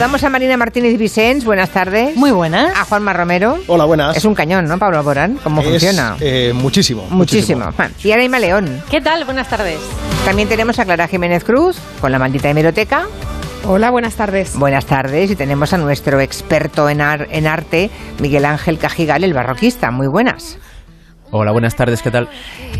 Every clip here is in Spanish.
Damos a Marina Martínez Vicens, buenas tardes. Muy buenas. A Juanma Romero. Hola, buenas. Es un cañón, ¿no, Pablo Borán? ¿Cómo Es, funciona? eh, muchísimo. Muchísimo. Juan. Y Araima León. ¿Qué tal? Buenas tardes. También tenemos a Clara Jiménez Cruz con la maldita hemeroteca. Hola, buenas tardes. Buenas tardes. Y tenemos a nuestro experto en, ar- en arte, Miguel Ángel Cajigal, el barroquista. Muy buenas. Hola, buenas tardes, ¿qué tal?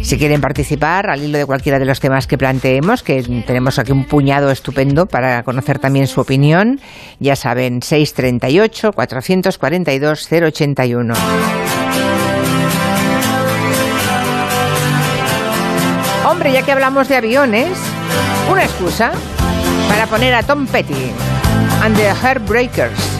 Si quieren participar al hilo de cualquiera de los temas que planteemos, que tenemos aquí un puñado estupendo para conocer también su opinión, ya saben, 638-442-081. Hombre, ya que hablamos de aviones, una excusa para poner a Tom Petty and the Heartbreakers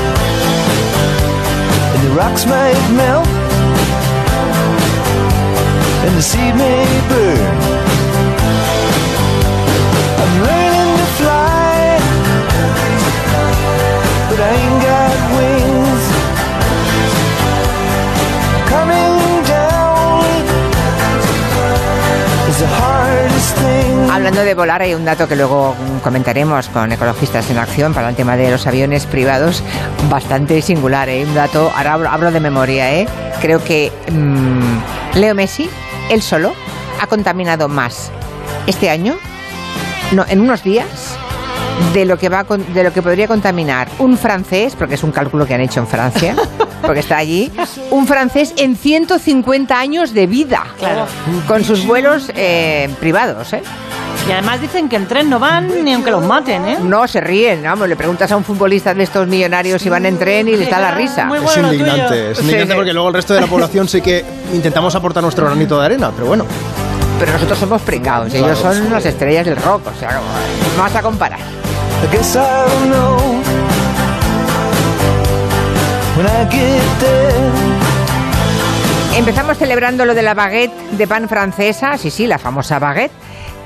the rocks might melt, and the seed may burn. Hablando de volar, hay un dato que luego comentaremos con Ecologistas en Acción para el tema de los aviones privados, bastante singular, ¿eh? Un dato, ahora hablo, hablo de memoria, ¿eh? Creo que mm, Leo Messi, él solo, ha contaminado más este año, no, en unos días, de lo que va de lo que podría contaminar un francés, porque es un cálculo que han hecho en Francia, porque está allí, un francés en 150 años de vida, Claro. con sus vuelos eh, privados, ¿eh? Y además dicen que en tren no van ni aunque los maten, ¿eh? No, se ríen, vamos, le preguntas a un futbolista de estos millonarios si van en tren y les da la risa. Muy Es bueno lo indignante, tuyo. es indignante Sí. porque luego el resto de la población sí que intentamos aportar nuestro granito de arena, pero bueno. Pero nosotros somos pringados, ellos son las estrellas del rock, o sea, no vas a comparar. Empezamos celebrando lo de la baguette de pan francesa, sí, sí, la famosa baguette,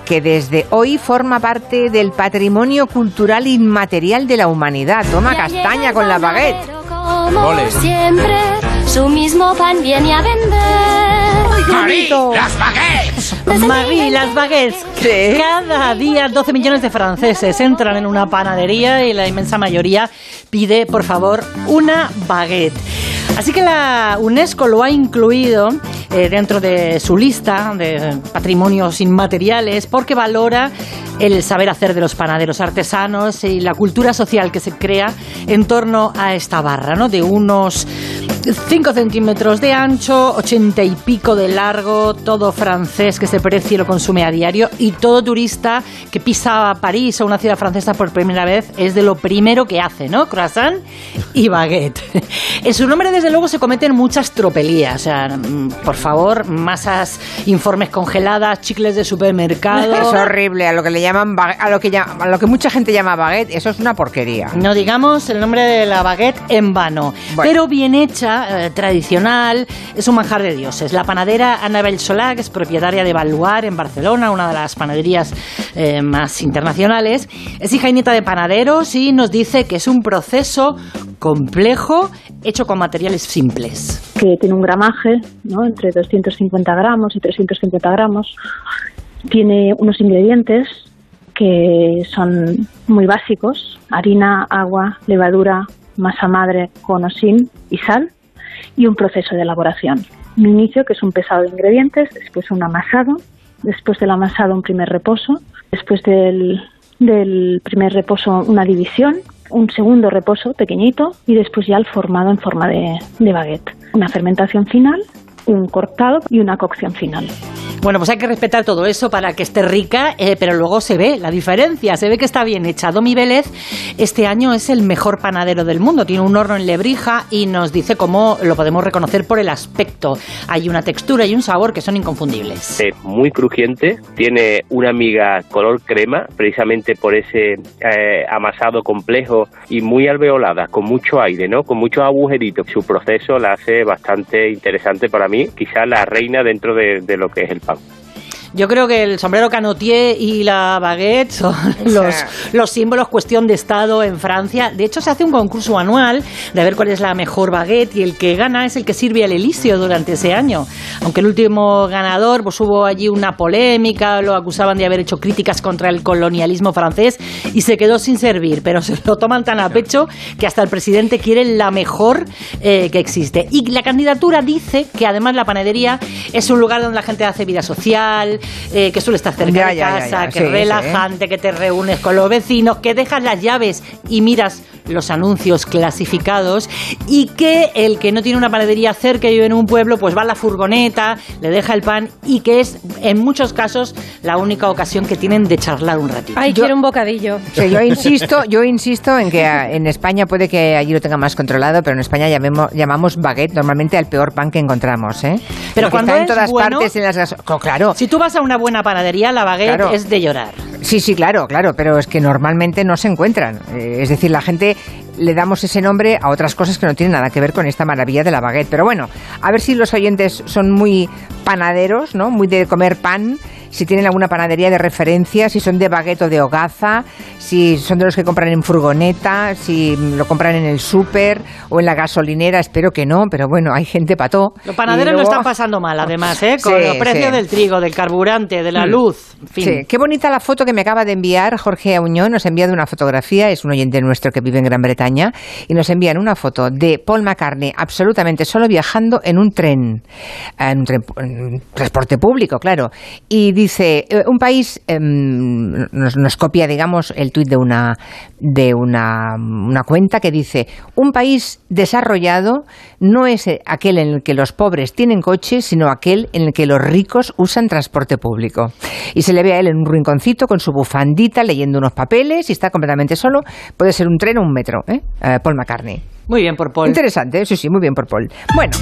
que desde hoy forma parte del patrimonio cultural inmaterial de la humanidad. Toma castaña con la baguette. Como Ole. siempre, su mismo pan viene a vender. Marie, las baguettes. Sí. Cada día 12 millones de franceses entran en una panadería y la inmensa mayoría pide, por favor, una baguette. Así que la UNESCO lo ha incluido eh, dentro de su lista de patrimonios inmateriales porque valora el saber hacer de los panaderos artesanos y la cultura social que se crea en torno a esta barra, ¿no? De unos 5 centímetros de ancho, 80 y pico de largo, todo francés que se precie y lo consume a diario y todo turista que pisa París o una ciudad francesa por primera vez es de lo primero que hace, ¿no? Croissant y baguette. En su nombre, desde luego, se cometen muchas tropelías. O sea, mm, por favor, masas, informes congeladas, chicles de supermercado. Es horrible, a lo que le llaman a lo que llama- a lo que mucha gente llama baguette, eso es una porquería. No digamos el nombre de la baguette en vano. Bueno. Pero bien hecha, eh, tradicional, es un manjar de dioses. La panadera Annabel Solá, que es propietaria de Baluar en Barcelona, una de las panaderías eh, más internacionales, es hija y nieta de panaderos y nos dice que es un proceso complejo hecho con materiales simples. que tiene un gramaje ¿no? entre 250 gramos y 350 gramos. Tiene unos ingredientes que son muy básicos, harina, agua, levadura, masa madre con o sin y sal, y un proceso de elaboración. Un inicio que es un pesado de ingredientes, después un amasado, después del amasado un primer reposo, después del, del primer reposo una división un segundo reposo pequeñito y después ya el formado en forma de, de baguette. Una fermentación final, un cortado y una cocción final. Bueno, pues hay que respetar todo eso para que esté rica, eh, pero luego se ve la diferencia, se ve que está bien hecha. Domi Vélez este año es el mejor panadero del mundo, tiene un horno en Lebrija y nos dice cómo lo podemos reconocer por el aspecto. Hay una textura y un sabor que son inconfundibles. Es muy crujiente, tiene una miga color crema, precisamente por ese eh, amasado complejo y muy alveolada, con mucho aire, ¿no? Con muchos agujeritos. Su proceso la hace bastante interesante para mí, quizá la reina dentro de, lo que es el pan. Yo creo que el sombrero canotier y la baguette son los, los símbolos cuestión de Estado en Francia. De hecho, se hace un concurso anual de ver cuál es la mejor baguette y el que gana es el que sirve al Elíseo durante ese año. Aunque el último ganador, pues hubo allí una polémica, lo acusaban de haber hecho críticas contra el colonialismo francés y se quedó sin servir. Pero se lo toman tan a pecho que hasta el presidente quiere la mejor eh, que existe. Y la candidatura dice que además la panadería es un lugar donde la gente hace vida social, eh, que suele estar cerca Ya, de ya, casa, ya. que Sí, relajante, que te reúnes con los vecinos, que dejas las llaves y miras los anuncios clasificados y que el que no tiene una panadería cerca y vive en un pueblo, pues va a la furgoneta, le deja el pan y que es en muchos casos la única ocasión que tienen de charlar un ratito. Ay, quiero un bocadillo. Yo insisto, yo insisto en que en España puede que allí lo tenga más controlado, pero en España llamemos- llamamos baguette normalmente al peor pan que encontramos, ¿eh? Pero Porque cuando está en todas bueno- partes en las claro. Si tú vas a una buena panadería, la baguette Claro. es de llorar. Sí, sí, claro, claro, pero es que normalmente no se encuentran. Eh, es decir, la gente le damos ese nombre a otras cosas que no tienen nada que ver con esta maravilla de la baguette. Pero bueno, a ver si los oyentes son muy panaderos, ¿no? Muy de comer pan. Si tienen alguna panadería de referencia, si son de baguette o de hogaza, si son de los que compran en furgoneta, si lo compran en el súper o en la gasolinera, espero que no, pero bueno, hay gente pató. Los panaderos Y no luego- están pasando mal, además, ¿eh? Con Sí, los precios sí. del trigo, del carburante, de la Mm. luz. En fin. Sí, qué bonita la foto que me acaba de enviar Jorge Auñón. Nos ha enviado una fotografía, es un oyente nuestro que vive en Gran Bretaña, y nos envían una foto de Paul McCartney absolutamente solo viajando en un tren, en un, tren- en un transporte público, claro. Y dice, eh, un país, em, nos, nos copia, digamos, el tuit de una, de una, una cuenta que dice, un país desarrollado no es aquel en el que los pobres tienen coche, sino aquel en el que los ricos usan transporte público. Y se le ve a él en un rinconcito con su bufandita leyendo unos papeles y está completamente solo. Puede ser un tren o un metro, ¿eh? Eh, Paul McCartney. Muy bien por Paul. Interesante, sí, sí, muy bien por Paul. Bueno,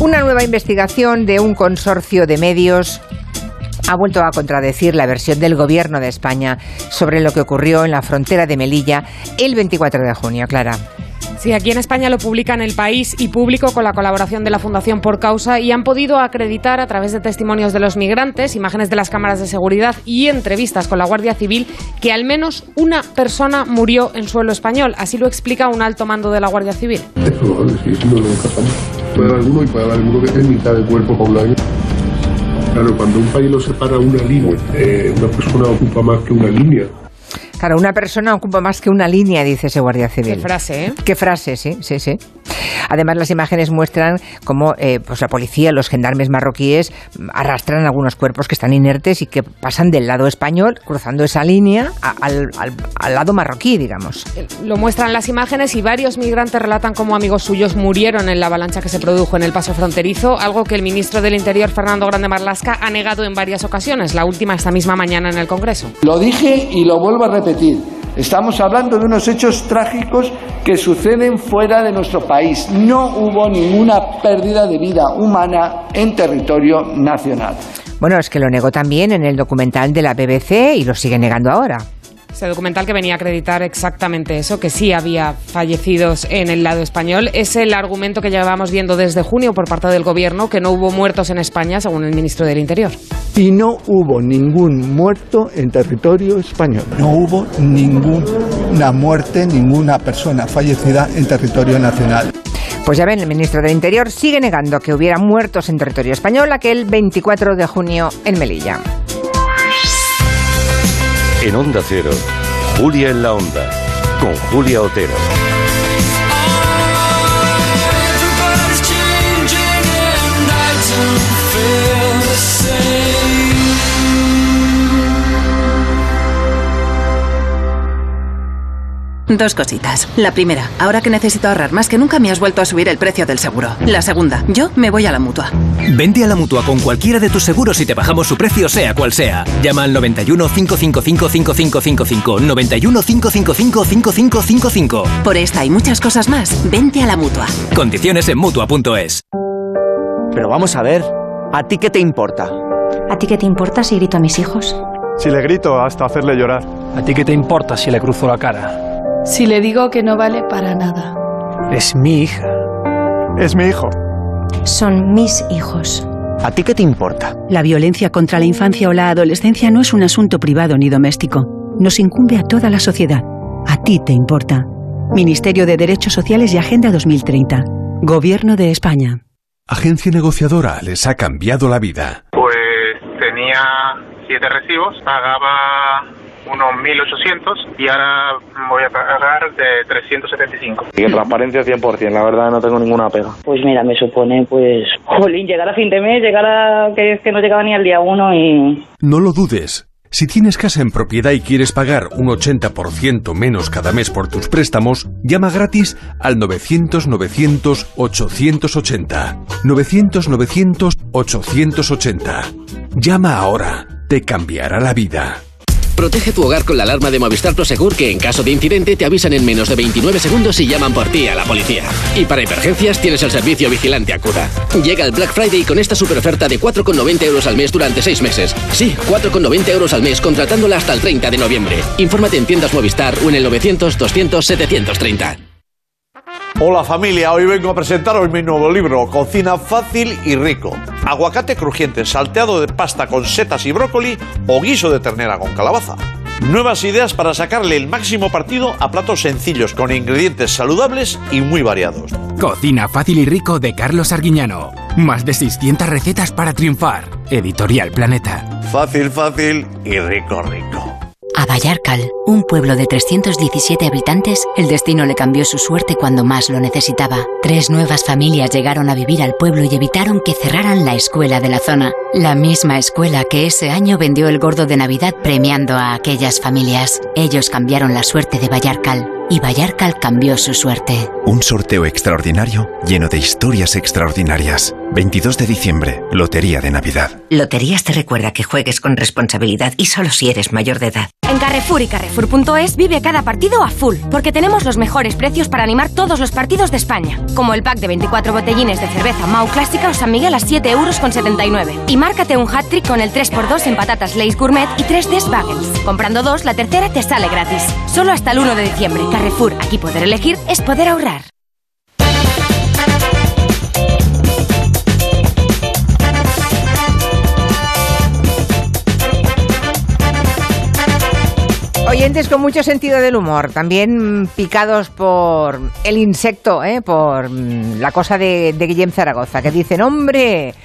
una nueva investigación de un consorcio de medios ha vuelto a contradecir la versión del gobierno de España sobre lo que ocurrió en la frontera de Melilla el 24 de junio, Clara. Sí, aquí en España lo publican El País y Público con la colaboración de la Fundación Por Causa y han podido acreditar a través de testimonios de los migrantes, imágenes de las cámaras de seguridad y entrevistas con la Guardia Civil que al menos una persona murió en suelo español. Así lo explica un alto mando de la Guardia Civil. Es probable, sí, eso no lo pasamos. Puede haber alguno y puede haber alguno que esté en mitad del cuerpo un año. Claro, cuando un país lo separa una línea, eh, una persona ocupa más que una línea. Claro, una persona ocupa más que una línea, dice ese guardia civil. Qué frase, ¿eh? Qué frase, sí, sí, sí. Además, las imágenes muestran cómo eh, pues la policía, los gendarmes marroquíes mm, arrastran algunos cuerpos que están inertes y que pasan del lado español, cruzando esa línea, a- al, al- al lado marroquí, digamos. Lo muestran las imágenes y varios migrantes relatan cómo amigos suyos murieron en la avalancha que se produjo en el paso fronterizo, algo que el ministro del Interior, Fernando Grande Marlasca, ha negado en varias ocasiones, la última esta misma mañana en el Congreso. Lo dije y lo vuelvo a repetir. Estamos hablando de unos hechos trágicos que suceden fuera de nuestro país. No hubo ninguna pérdida de vida humana en territorio nacional. Bueno, es que lo negó también en el documental de la BBC y lo sigue negando ahora. Ese documental que venía a acreditar exactamente eso, que sí había fallecidos en el lado español. Es el argumento que llevábamos viendo desde junio por parte del Gobierno, que no hubo muertos en España, según el ministro del Interior. Y no hubo ningún muerto en territorio español. No hubo ninguna muerte, ninguna persona fallecida en territorio nacional. Pues ya ven, el ministro del Interior sigue negando que hubiera muertos en territorio español aquel 24 de junio en Melilla. En Onda Cero, Julia en la Onda, con Julia Otero. Dos cositas. La primera, ahora que necesito ahorrar más que nunca me has vuelto a subir el precio del seguro. La segunda, yo me voy a la mutua. Vente a la mutua con cualquiera de tus seguros y te bajamos su precio, sea cual sea. Llama al 91 555 5555. 91 555 5555. Por esta y muchas cosas más, vente a la mutua. Condiciones en mutua.es. Pero vamos a ver, ¿a ti qué te importa? ¿A ti qué te importa si grito a mis hijos? Si le grito hasta hacerle llorar. ¿A ti qué te importa si le cruzo la cara? Si le digo que no vale para nada. Es mi hija. Es mi hijo. Son mis hijos. ¿A ti qué te importa? La violencia contra la infancia o la adolescencia no es un asunto privado ni doméstico. Nos incumbe a toda la sociedad. A ti te importa. Ministerio de Derechos Sociales y Agenda 2030. Gobierno de España. Agencia negociadora les ha cambiado la vida. Pues tenía siete recibos, pagaba unos 1.800 y ahora voy a pagar de 375. Y en transparencia 100%, la verdad no tengo ninguna pega. Pues mira, me supone, pues, jolín, llegar a fin de mes, llegar a que, que no llegaba ni al día uno y... No lo dudes. Si tienes casa en propiedad y quieres pagar un 80% menos cada mes por tus préstamos, llama gratis al 900-900-880. 900-900-880. Llama ahora. Te cambiará la vida. Protege tu hogar con la alarma de Movistar Prosegur que en caso de incidente te avisan en menos de 29 segundos y llaman por ti a la policía. Y para emergencias tienes el servicio Vigilante Acuda. Llega el Black Friday con esta super oferta de 4,90 euros al mes durante 6 meses. Sí, 4,90 euros al mes contratándola hasta el 30 de noviembre. Infórmate en tiendas Movistar o en el 900 200 730. Hola familia, hoy vengo a presentaros mi nuevo libro, Cocina fácil y rico. Aguacate crujiente, salteado de pasta con setas y brócoli o guiso de ternera con calabaza. Nuevas ideas para sacarle el máximo partido a platos sencillos con ingredientes saludables y muy variados. Cocina fácil y rico de Carlos Arguiñano. Más de 600 recetas para triunfar. Editorial Planeta. Fácil, fácil y rico, rico. A Vallarcal, un pueblo de 317 habitantes, el destino le cambió su suerte cuando más lo necesitaba. Tres nuevas familias llegaron a vivir al pueblo y evitaron que cerraran la escuela de la zona. La misma escuela que ese año vendió el gordo de Navidad premiando a aquellas familias. Ellos cambiaron la suerte de Vallarcal y Vallarcal cambió su suerte. Un sorteo extraordinario lleno de historias extraordinarias. 22 de diciembre, Lotería de Navidad. Loterías te recuerda que juegues con responsabilidad y solo si eres mayor de edad. En Carrefour y Carrefour.es vive cada partido a full, porque tenemos los mejores precios para animar todos los partidos de España. Como el pack de 24 botellines de cerveza Mau Clásica o San Miguel a 7 euros con 79. Y márcate un hat-trick con el 3x2 en patatas Lays Gourmet y 3 Des Bagels. Comprando dos, la tercera te sale gratis. Solo hasta el 1 de diciembre. Carrefour, aquí poder elegir es poder ahorrar. Oyentes con mucho sentido del humor, también picados por el insecto, ¿eh? por mm, la cosa de, de Guillem Zaragoza, que dicen, hombre,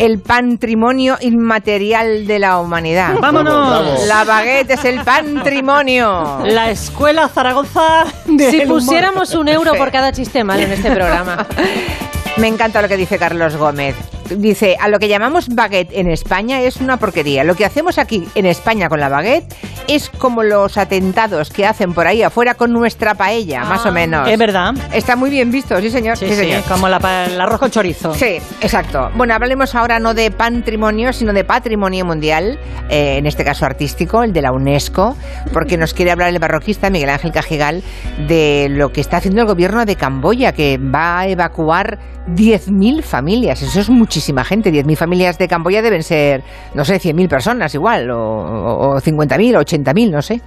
el patrimonio inmaterial de la humanidad. ¡Vámonos! La baguette es el patrimonio. La escuela Zaragoza de Si pusiéramos un euro por cada chiste malo en este programa. Me encanta lo que dice Carlos Gómez. Dice, a lo que llamamos baguette en España es una porquería. Lo que hacemos aquí en España con la baguette es como los atentados que hacen por ahí afuera con nuestra paella, más o menos. Es verdad. Está muy bien visto, sí señor. Sí, Sí, sí, señor. como la el arroz con chorizo. Sí, exacto. Bueno, hablemos ahora no de patrimonio, sino de patrimonio mundial, eh, en este caso artístico, el de la UNESCO, porque nos quiere hablar el barroquista Miguel Ángel Cajigal de lo que está haciendo el gobierno de Camboya, que va a evacuar 10.000 familias. Eso es muchísima gente. 10.000 familias de Camboya deben ser, no sé, 100.000 personas igual, o, o, o 50.000, o 80.000, no sé.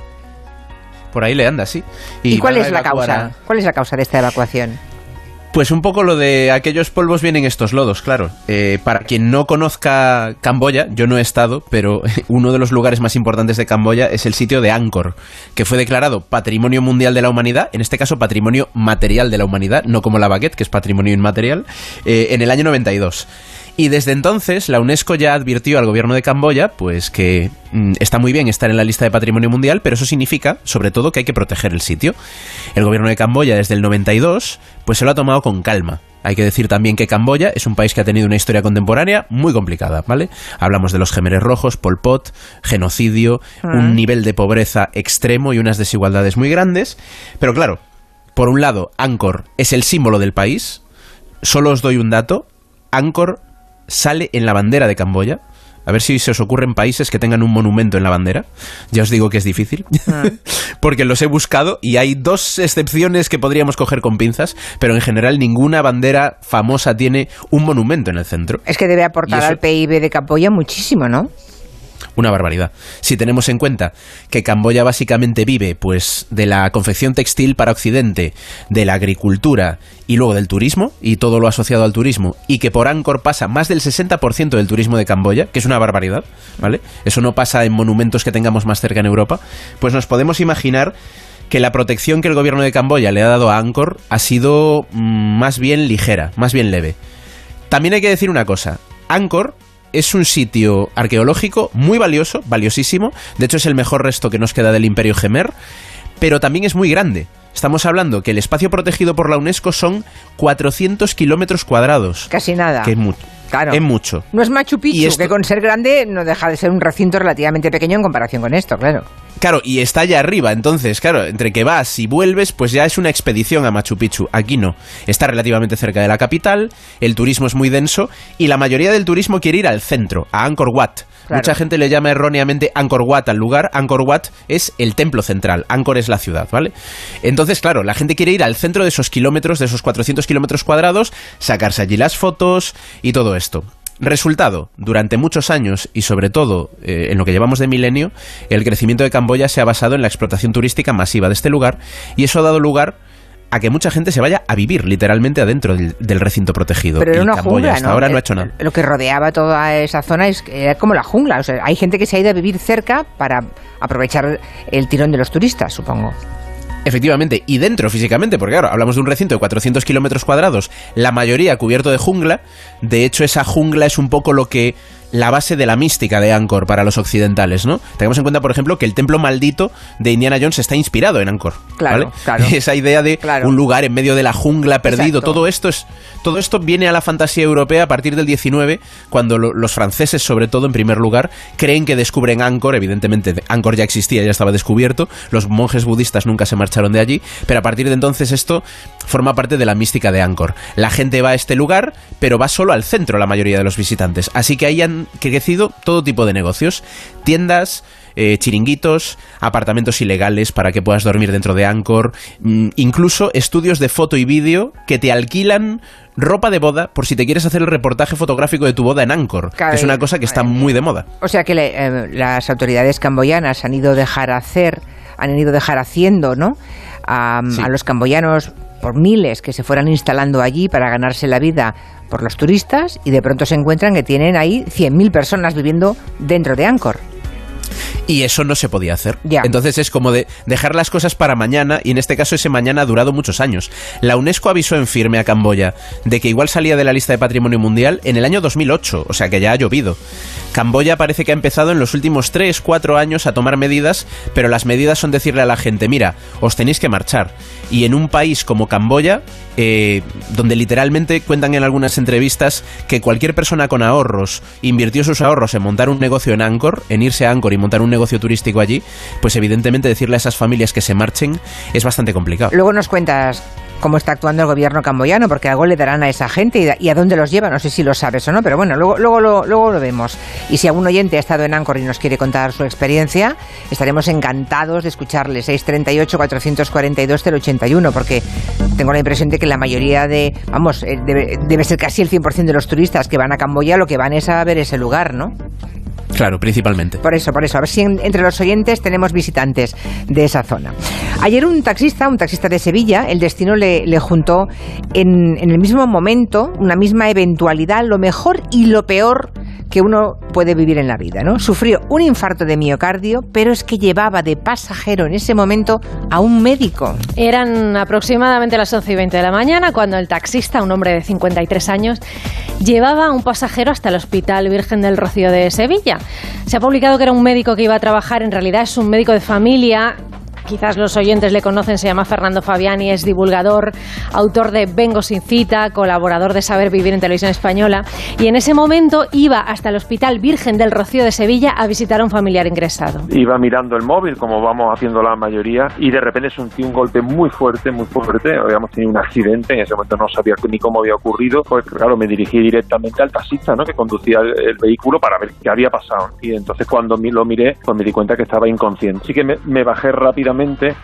Por ahí le anda, sí. ¿Y, cuál es la causa? a- ¿Cuál es la causa de esta evacuación? Pues un poco lo de aquellos polvos vienen estos lodos, claro. Eh, para quien no conozca Camboya, yo no he estado, pero uno de los lugares más importantes de Camboya es el sitio de Angkor, que fue declarado Patrimonio Mundial de la Humanidad, en este caso Patrimonio Material de la Humanidad, no como la baguette, que es Patrimonio Inmaterial, eh, en el año 92. Y desde entonces la UNESCO ya advirtió al gobierno de Camboya pues que mm, está muy bien estar en la lista de patrimonio mundial, pero eso significa, sobre todo, que hay que proteger el sitio. El gobierno de Camboya desde el 92 pues se lo ha tomado con calma. Hay que decir también que Camboya es un país que ha tenido una historia contemporánea muy complicada, ¿vale? Hablamos de los gemeres rojos, Pol Pot, genocidio, un nivel de pobreza extremo y unas desigualdades muy grandes. Pero claro, por un lado, Angkor es el símbolo del país. Solo os doy un dato. Angkor sale en la bandera de Camboya. A ver si se os ocurren países que tengan un monumento en la bandera. Ya os digo que es difícil. Porque los he buscado y hay dos excepciones que podríamos coger con pinzas, pero en general ninguna bandera famosa tiene un monumento en el centro. Es que debe aportar eso- al PIB de Camboya muchísimo, ¿no? Una barbaridad. Si tenemos en cuenta que Camboya básicamente vive pues de la confección textil para Occidente, de la agricultura y luego del turismo y todo lo asociado al turismo y que por Angkor pasa más del 60% del turismo de Camboya, que es una barbaridad, ¿vale? Eso no pasa en monumentos que tengamos más cerca en Europa, pues nos podemos imaginar que la protección que el gobierno de Camboya le ha dado a Angkor ha sido mm, más bien ligera, más bien leve. También hay que decir una cosa. Angkor es un sitio arqueológico muy valioso, valiosísimo. De hecho, es el mejor resto que nos queda del Imperio Gemer. Pero también es muy grande. Estamos hablando que el espacio protegido por la UNESCO son 400 kilómetros cuadrados. Casi nada. Que es mucho. Claro. Es mucho. No es Machu Picchu, Y esto- que con ser grande no deja de ser un recinto relativamente pequeño en comparación con esto, claro. Claro, y está allá arriba, entonces, claro, entre que vas y vuelves, pues ya es una expedición a Machu Picchu. Aquí no. Está relativamente cerca de la capital, el turismo es muy denso y la mayoría del turismo quiere ir al centro, a Angkor Wat. Claro. Mucha gente le llama erróneamente Angkor Wat al lugar. Angkor Wat es el templo central, Angkor es la ciudad, ¿vale? Entonces, claro, la gente quiere ir al centro de esos kilómetros, de esos 400 kilómetros cuadrados, sacarse allí las fotos y todo esto. Resultado, durante muchos años y sobre todo eh, en lo que llevamos de milenio, el crecimiento de Camboya se ha basado en la explotación turística masiva de este lugar y eso ha dado lugar a que mucha gente se vaya a vivir literalmente adentro del, del recinto protegido. Pero era una Camboya jungla, hasta ¿no? ahora no Eh, ha hecho nada. Lo que rodeaba toda esa zona es, era como la jungla. O sea, hay gente que se ha ido a vivir cerca para aprovechar el tirón de los turistas, supongo. Efectivamente, y dentro físicamente, porque claro, hablamos de un recinto de 400 kilómetros cuadrados, la mayoría cubierto de jungla. De hecho, esa jungla es un poco lo que la base de la mística de Angkor para los occidentales, ¿no? Tengamos en cuenta, por ejemplo, que el templo maldito de Indiana Jones está inspirado en Angkor. Claro, ¿vale? claro. Esa idea de Claro. un lugar en medio de la jungla perdido, Exacto. todo esto es todo esto viene a la fantasía europea a partir del 19, cuando lo- los franceses, sobre todo en primer lugar, creen que descubren Angkor, evidentemente Angkor ya existía, ya estaba descubierto, los monjes budistas nunca se marcharon de allí, pero a partir de entonces esto forma parte de la mística de Angkor. La gente va a este lugar, pero va solo al centro la mayoría de los visitantes, así que ahí han crecido todo tipo de negocios, tiendas, eh, chiringuitos, apartamentos ilegales para que puedas dormir dentro de Angkor, mm, incluso estudios de foto y vídeo que te alquilan ropa de boda por si te quieres hacer el reportaje fotográfico de tu boda en Angkor, que es una cosa que está muy de moda. O sea que le- eh, las autoridades camboyanas han ido dejar hacer, han ido dejar haciendo, ¿no? A, a los camboyanos por miles que se fueran instalando allí para ganarse la vida por los turistas y de pronto se encuentran que tienen ahí 100.000 personas viviendo dentro de Angkor. Y eso no se podía hacer. Entonces es como de dejar las cosas para mañana, y en este caso ese mañana ha durado muchos años. La UNESCO avisó en firme a Camboya de que igual salía de la lista de patrimonio mundial en el año 2008, o sea que ya ha llovido. Camboya parece que ha empezado en los últimos 3, 4 años a tomar medidas, pero las medidas son decirle a la gente, mira, os tenéis que marchar. Y en un país como Camboya, eh, donde literalmente cuentan en algunas entrevistas que cualquier persona con ahorros invirtió sus ahorros en montar un negocio en Angkor, en irse a Angkor y montar un negocio turístico allí, pues evidentemente decirle a esas familias que se marchen es bastante complicado. Luego nos cuentas cómo está actuando el gobierno camboyano, porque algo le darán a esa gente y, a dónde los lleva. No sé si lo sabes o no, pero bueno, luego, luego, lo, luego lo vemos. Y si algún oyente ha estado en Angkor y nos quiere contar su experiencia, estaremos encantados de escucharle. 638-442-081, porque tengo la impresión de que la mayoría de, vamos, eh, debe, debe ser casi el 100% de los turistas que van a Camboya lo que van es a ver ese lugar, ¿no? Claro, principalmente. Por eso, por eso. A ver si en- entre los oyentes tenemos visitantes de esa zona. Ayer un taxista, un taxista de Sevilla, el destino le, le juntó en, en el mismo momento, una misma eventualidad, lo mejor y lo peor que uno puede vivir en la vida, ¿no? Sufrió un infarto de miocardio, pero es que llevaba de pasajero en ese momento a un médico. Eran aproximadamente las 11 y 20 de la mañana cuando el taxista, un hombre de 53 años, llevaba a un pasajero hasta el Hospital Virgen del Rocío de Sevilla. Se ha publicado que era un médico que iba a trabajar, en realidad es un médico de familia quizás los oyentes le conocen, se llama Fernando Fabiani, es divulgador, autor de Vengo sin cita, colaborador de Saber Vivir en Televisión Española, y en ese momento iba hasta el Hospital Virgen del Rocío de Sevilla a visitar a un familiar ingresado. Iba mirando el móvil, como vamos haciendo la mayoría, y de repente sentí un golpe muy fuerte, muy fuerte. Habíamos tenido un accidente, en ese momento no sabía ni cómo había ocurrido. Pues claro, me dirigí directamente al taxista ¿no? que conducía el, vehículo para ver qué había pasado. Y entonces cuando lo miré, pues me di cuenta que estaba inconsciente. Así que me bajé rápidamente,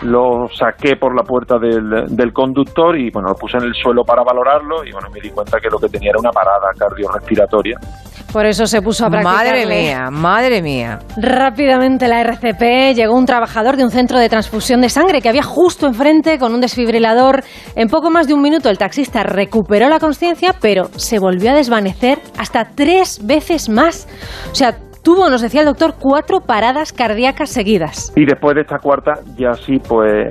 lo saqué por la puerta del, del conductor y bueno, lo puse en el suelo para valorarlo y bueno, me di cuenta que lo que tenía era una parada cardiorrespiratoria. Por eso se puso a practicarle. Madre mía, madre mía. Rápidamente la RCP llegó un trabajador de un centro de transfusión de sangre que había justo enfrente con un desfibrilador. En poco más de un minuto el taxista recuperó la conciencia, pero se volvió a desvanecer hasta tres veces más. O sea, tuvo, nos decía el doctor, cuatro paradas cardíacas seguidas. Y después de esta cuarta, ya sí, pues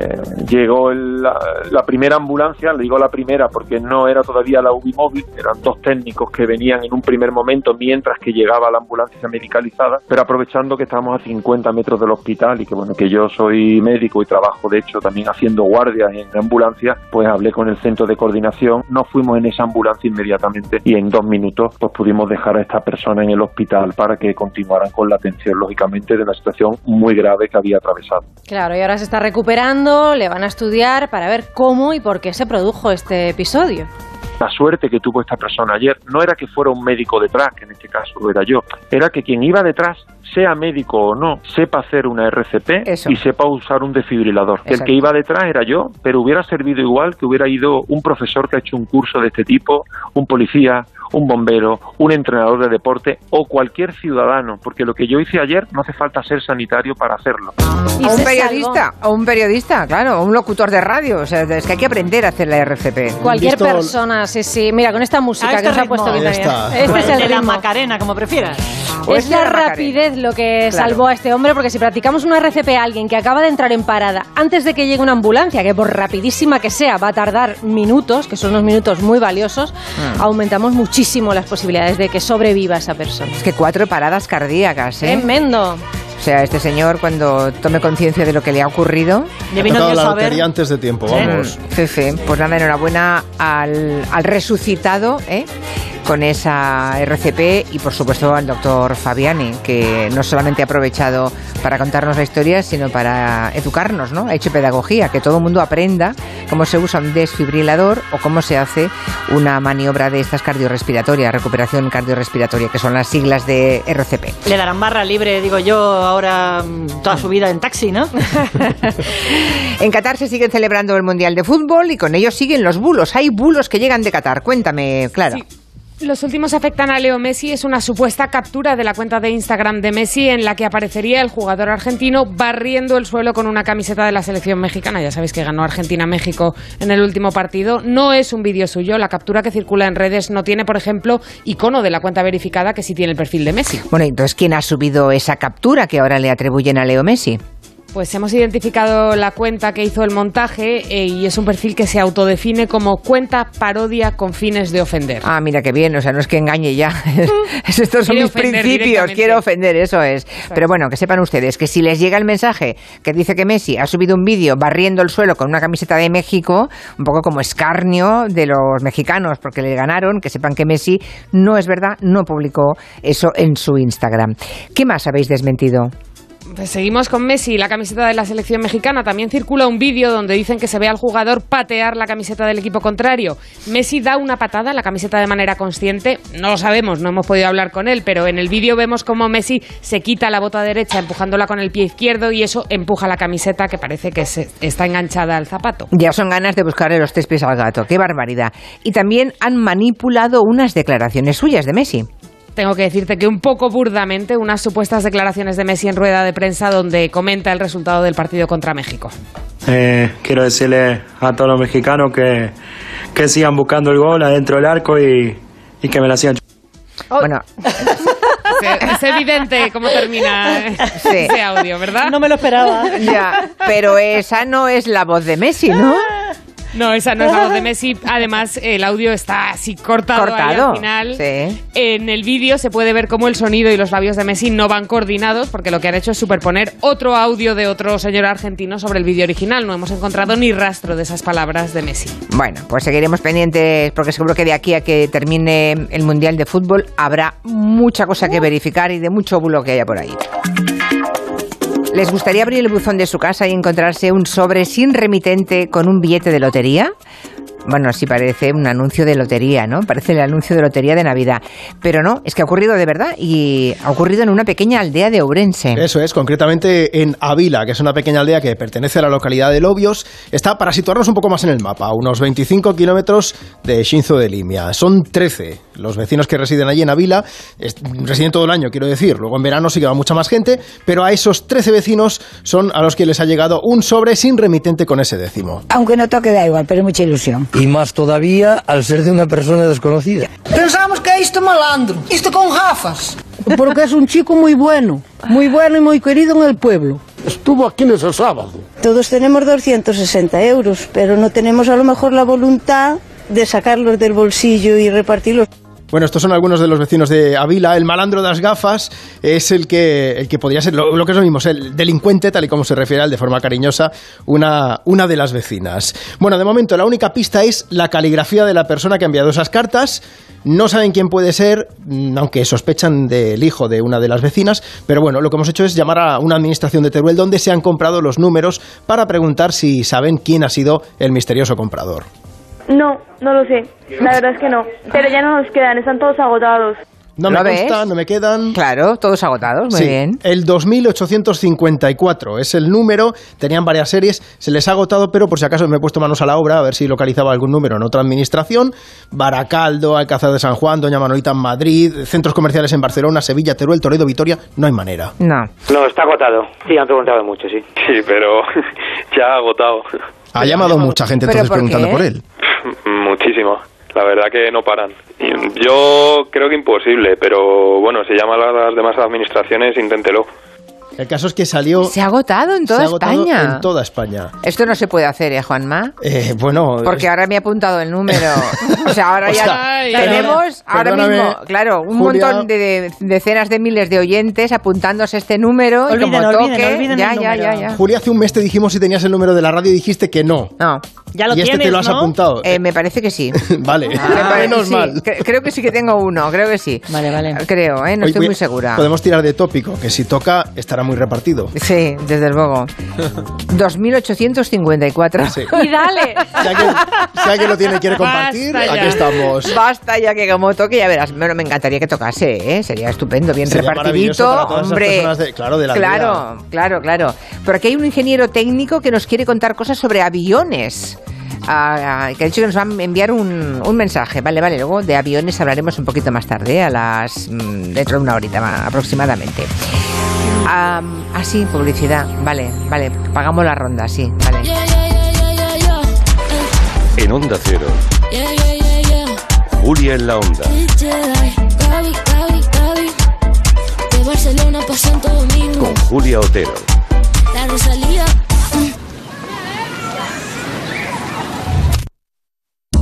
llegó el- la, la primera ambulancia, le digo la primera porque no era todavía la UBI móvil, eran dos técnicos que venían en un primer momento mientras que llegaba la ambulancia medicalizada, pero aprovechando que estábamos a 50 metros del hospital y que bueno, que yo soy médico y trabajo de hecho también haciendo guardias en ambulancia, pues hablé con el centro de coordinación, nos fuimos en esa ambulancia inmediatamente y en dos minutos pues pudimos dejar a esta persona en el hospital para que continuaran con la atención lógicamente de una situación muy grave que había atravesado. Claro, y ahora se está recuperando, le van a estudiar para ver cómo y por qué se produjo este episodio. La suerte que tuvo esta persona ayer no era que fuera un médico detrás, que en este caso lo era yo, era que quien iba detrás, sea médico o no, sepa hacer una RCP y sepa usar un desfibrilador. Que El Exacto. que iba detrás era yo, pero hubiera servido igual que hubiera ido un profesor que ha hecho un curso de este tipo, un policía, un bombero, un entrenador de deporte o cualquier ciudadano, porque lo que yo hice ayer no hace falta ser sanitario para hacerlo. O un periodista, o un periodista, claro, o un locutor de radio. O sea, es que hay que aprender a hacer la RCP. Cualquier persona, sí, sí. Mira, con esta música este que nos ha puesto está. Este es el de la. Macarena, como prefieras. O Es este la rapidez lo que Claro. salvó a este hombre, porque si practicamos una RCP a alguien que acaba de entrar en parada antes de que llegue una ambulancia, que por rapidísima que sea va a tardar minutos, que son unos minutos muy valiosos, Mm. aumentamos muchísimo las posibilidades de que sobreviva esa persona. Es que cuatro paradas cardíacas, ¿eh? Tremendo. O sea, este señor cuando tome conciencia de lo que le ha ocurrido... Le vino Dios la a ver. lotería antes de tiempo, vamos. Sí, sí. Pues nada, enhorabuena al, al resucitado, ¿eh? con esa RCP y por supuesto al doctor Fabiani, que no solamente ha aprovechado para contarnos la historia, sino para educarnos, ¿no? Ha hecho pedagogía, que todo el mundo aprenda cómo se usa un desfibrilador o cómo se hace una maniobra de estas cardiorrespiratorias, recuperación cardiorrespiratoria, que son las siglas de RCP. Le darán barra libre, digo yo, ahora mm, toda su vida en taxi, ¿no? En Qatar se siguen celebrando el Mundial de Fútbol y con ellos siguen los bulos. Hay bulos que llegan de Qatar. Cuéntame, Clara. Los últimos afectan a Leo Messi. Es una supuesta captura de la cuenta de Instagram de Messi en la que aparecería el jugador argentino barriendo el suelo con una camiseta de la selección mexicana. Ya sabéis que ganó Argentina-México en el último partido. No es un vídeo suyo. La captura que circula en redes no tiene, por ejemplo, icono de la cuenta verificada que sí tiene el perfil de Messi. Bueno, entonces, ¿quién ha subido esa captura que ahora le atribuyen a Leo Messi? Pues hemos identificado la cuenta que hizo el montaje eh, y es un perfil que se autodefine como cuenta parodia con fines de ofender. Ah, mira qué bien, o sea, no es que engañe ya. Estos son Quiere mis principios, quiero ofender, eso es. Pero bueno, que sepan ustedes que si les llega el mensaje que dice que Messi ha subido un vídeo barriendo el suelo con una camiseta de México, un poco como escarnio de los mexicanos porque le ganaron, que sepan que Messi no es verdad, no publicó eso en su Instagram. ¿Qué más habéis desmentido? Pues seguimos con Messi la camiseta de la selección mexicana. También circula un vídeo donde dicen que se ve al jugador patear la camiseta del equipo contrario. Messi da una patada en la camiseta de manera consciente. No lo sabemos, no hemos podido hablar con él, pero en el vídeo vemos cómo Messi se quita la bota derecha empujándola con el pie izquierdo y eso empuja la camiseta que parece que se- está enganchada al zapato. Ya son ganas de buscarle los tres pies al gato, qué barbaridad. Y también han manipulado unas declaraciones suyas de Messi. Tengo que decirte que un poco burdamente unas supuestas declaraciones de Messi en rueda de prensa donde comenta el resultado del partido contra México. Eh, quiero decirle a todos los mexicanos que, que sigan buscando el gol adentro del arco y, y que me la sigan. Bueno, Es, evidente cómo termina ese audio, ¿verdad? No me lo esperaba. ya, pero esa no es la voz de Messi, ¿no? No, esa no es la voz de Messi. Además, el audio está así cortado, ahí al final. sí. En el vídeo se puede ver cómo el sonido y los labios de Messi no van coordinados porque lo que han hecho es superponer otro audio de otro señor argentino sobre el vídeo original. No hemos encontrado ni rastro de esas palabras de Messi. Bueno, pues seguiremos pendientes porque seguro que de aquí a que termine el Mundial de Fútbol habrá mucha cosa que verificar y de mucho bulo que haya por ahí. ¿Les gustaría abrir el buzón de su casa y encontrarse un sobre sin remitente con un billete de lotería? Bueno, sí parece un anuncio de lotería, ¿no? Parece el anuncio de lotería de Navidad. Pero no, es que ha ocurrido de verdad y ha ocurrido en una pequeña aldea de Ourense. Eso es, concretamente en Avila, que es una pequeña aldea que pertenece a la localidad de Lobios. Está, para situarnos un poco más en el mapa, a unos 25 kilómetros de Shinzo de Limia. Son 13 los vecinos que residen allí en Avila. Es- residen todo el año, quiero decir. Luego en verano sí que va mucha más gente, pero a esos 13 vecinos son a los que les ha llegado un sobre sin remitente con ese décimo. Aunque no toque da igual, pero mucha ilusión. Y más todavía al ser de una persona desconocida. Pensamos que é isto malandro, isto con gafas. Porque es un chico muy bueno, muy bueno y muy querido en el pueblo. Estuvo aquí en ese sábado. Todos tenemos 260 euros, pero no tenemos a lo mejor la voluntad de sacarlos del bolsillo y repartirlos. Bueno, estos son algunos de los vecinos de Avila. El malandro de las gafas es el que, el que podría ser, lo, que es lo mismo, el delincuente, tal y como se refiere a él de forma cariñosa, una, una de las vecinas. Bueno, de momento la única pista es la caligrafía de la persona que ha enviado esas cartas. No saben quién puede ser, mm, aunque sospechan del hijo de una de las vecinas. Pero bueno, lo que hemos hecho es llamar a una administración de Teruel donde se han comprado los números para preguntar si saben quién ha sido el misterioso comprador. No, no lo sé. La verdad es que no. Pero ya no nos quedan, están todos agotados. No me consta, no me quedan. Claro, todos agotados, muy Sí, bien. El 2854 es el número, tenían varias series, se les ha agotado, pero por si acaso me he puesto manos a la obra a ver si localizaba algún número en otra administración. Baracaldo, Alcázar de San Juan, Doña Manolita en Madrid, centros comerciales en Barcelona, Sevilla, Teruel, Toledo, Vitoria, no hay manera. No. No, está agotado. Sí, han preguntado mucho, sí. Sí, pero ya ha agotado. Ha llamado mucha gente ¿Pero entonces por preguntando qué? por él. Muchísimo. La verdad que no paran. Yo creo que imposible, pero bueno, si llama a las demás administraciones, inténtelo. El caso es que salió... Se ha agotado en se toda ha agotado España. En toda España. Esto no se puede hacer, ¿eh, Juanma? Eh, bueno... Porque ahora me ha apuntado el número. O sea, ahora O ya sea, tenemos ahora mismo, claro, un Julia. montón de, de- decenas de miles de oyentes apuntándose este número Olviden, y como toque, olviden ya, el ya, ya, ya. Julia, hace un mes te dijimos si tenías el número de la radio y dijiste que no. No. Ya lo y este te tienes, lo has ¿no? apuntado. Eh, me parece que sí. vale, parece- menos sí, mal. cre- creo que sí que tengo uno, creo que sí. Vale, vale. Creo, ¿eh? No Oye, estoy muy segura. Podemos tirar de tópico, que si toca estará muy repartido. Sí, desde luego. 2854. Sí. Y dale. Si alguien, si alguien lo tiene y quiere compartir, Basta ya. aquí estamos. Basta ya que como toque, ya verás. Bueno, me encantaría que tocase, ¿eh? Sería estupendo, bien Sería repartidito. para todas esas hombre. de- claro, de la Claro, claro, claro. Pero aquí hay un ingeniero técnico que nos quiere contar cosas sobre aviones. Ah, ah, que ha dicho que nos va a enviar un, un mensaje. Vale, vale, luego de aviones hablaremos un poquito más tarde, a las mm, dentro de una horita ma- aproximadamente. Ah, ah, sí, publicidad. Vale, vale, pagamos la ronda, sí, vale. En Onda Cero, Julia en la Onda. Con Julia Otero. La Rosalía.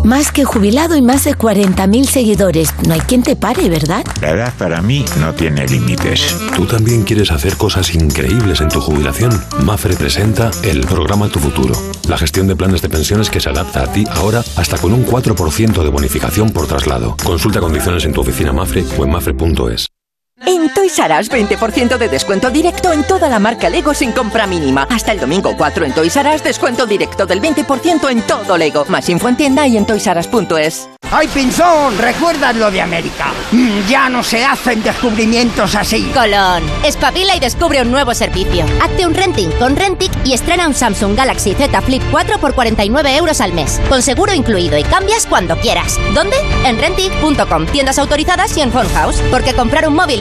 Más que jubilado y más de 40.000 seguidores. No hay quien te pare, ¿verdad? La edad para mí no tiene límites. ¿Tú también quieres hacer cosas increíbles en tu jubilación? Mafre presenta el programa Tu Futuro. La gestión de planes de pensiones que se adapta a ti ahora hasta con un 4% de bonificación por traslado. Consulta condiciones en tu oficina Mafre o en mafre.es. En Toys R Us 20% de descuento directo en toda la marca Lego sin compra mínima. Hasta el domingo 4 en Toys R Us descuento directo del 20% en todo Lego. Más info en tienda y en toysrus.es. ¡Ay, Pinzón! ¿Recuerdas lo de América? Mm, Ya no se hacen descubrimientos así. Colón, espabila y descubre un nuevo servicio. Hazte un renting con Rentic y estrena un Samsung Galaxy Z Flip 4 por 49 euros al mes, con seguro incluido y cambias cuando quieras. ¿Dónde? En Rentic.com, tiendas autorizadas y en Phone House, porque comprar un móvil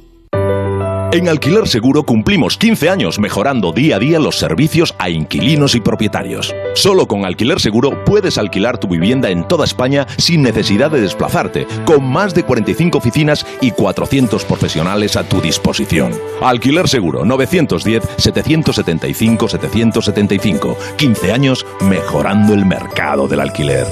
En Alquiler Seguro cumplimos 15 años mejorando día a día los servicios a inquilinos y propietarios. Solo con Alquiler Seguro puedes alquilar tu vivienda en toda España sin necesidad de desplazarte, con más de 45 oficinas y 400 profesionales a tu disposición. Alquiler Seguro 910-775-775. 15 años mejorando el mercado del alquiler.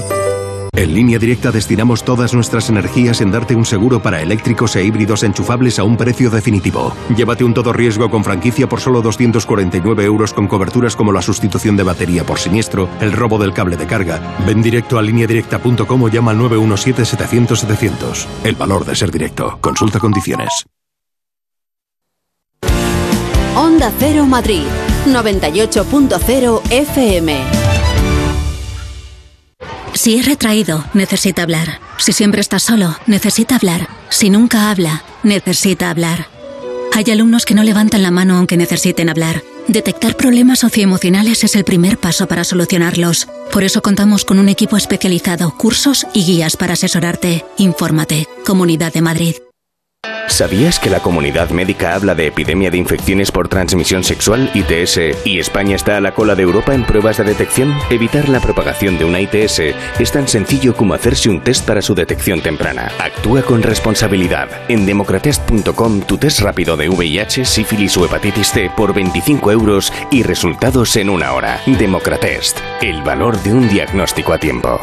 En línea directa destinamos todas nuestras energías en darte un seguro para eléctricos e híbridos enchufables a un precio definitivo. Llévate un todo riesgo con franquicia por solo 249 euros con coberturas como la sustitución de batería por siniestro, el robo del cable de carga. Ven directo a lineadirecta.com o llama al 917-700-700. El valor de ser directo. Consulta condiciones. Onda Cero Madrid, 98.0 FM. Si es retraído, necesita hablar. Si siempre está solo, necesita hablar. Si nunca habla, necesita hablar. Hay alumnos que no levantan la mano aunque necesiten hablar. Detectar problemas socioemocionales es el primer paso para solucionarlos. Por eso contamos con un equipo especializado, cursos y guías para asesorarte. Infórmate. Comunidad de Madrid. ¿Sabías que la comunidad médica habla de epidemia de infecciones por transmisión sexual, ITS, y España está a la cola de Europa en pruebas de detección? Evitar la propagación de una ITS es tan sencillo como hacerse un test para su detección temprana. Actúa con responsabilidad. En democratest.com tu test rápido de VIH, sífilis o hepatitis C por 25 euros y resultados en una hora. Democratest. El valor de un diagnóstico a tiempo.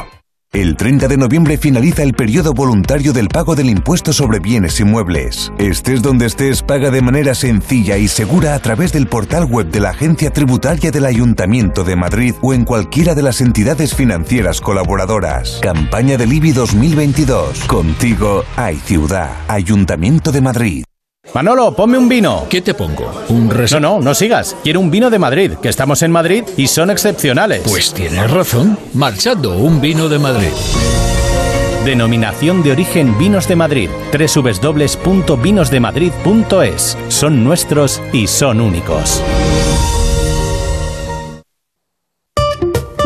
El 30 de noviembre finaliza el periodo voluntario del pago del impuesto sobre bienes inmuebles. Estés donde estés, paga de manera sencilla y segura a través del portal web de la Agencia Tributaria del Ayuntamiento de Madrid o en cualquiera de las entidades financieras colaboradoras. Campaña del IBI 2022. Contigo hay ciudad. Ayuntamiento de Madrid. Manolo, ponme un vino. ¿Qué te pongo? ¿Un res... No, no, no sigas. Quiero un vino de Madrid, que estamos en Madrid y son excepcionales. Pues tienes razón. Marchando, un vino de Madrid. Denominación de origen Vinos de Madrid. www.vinosdemadrid.es. Son nuestros y son únicos.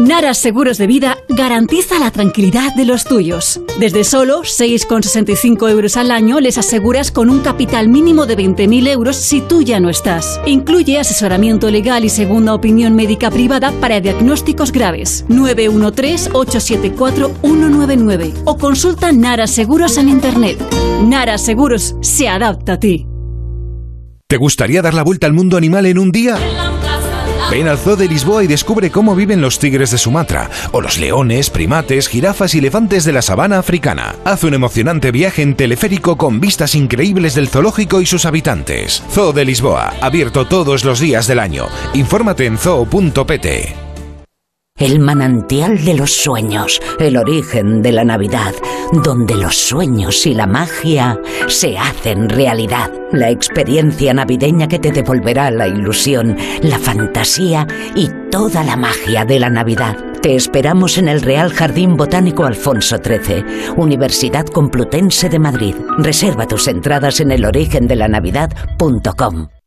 Nara Seguros de Vida garantiza la tranquilidad de los tuyos. Desde solo 6,65 euros al año les aseguras con un capital mínimo de 20.000 euros si tú ya no estás. Incluye asesoramiento legal y segunda opinión médica privada para diagnósticos graves. 913-874-199 o consulta Nara Seguros en Internet. Nara Seguros se adapta a ti. ¿Te gustaría dar la vuelta al mundo animal en un día? Ven al Zoo de Lisboa y descubre cómo viven los tigres de Sumatra, o los leones, primates, jirafas y elefantes de la sabana africana. Haz un emocionante viaje en teleférico con vistas increíbles del zoológico y sus habitantes. Zoo de Lisboa, abierto todos los días del año. Infórmate en zoo.pt. El manantial de los sueños, el origen de la Navidad, donde los sueños y la magia se hacen realidad. La experiencia navideña que te devolverá la ilusión, la fantasía y toda la magia de la Navidad. Te esperamos en el Real Jardín Botánico Alfonso XIII, Universidad Complutense de Madrid. Reserva tus entradas en elorigendelanavidad.com.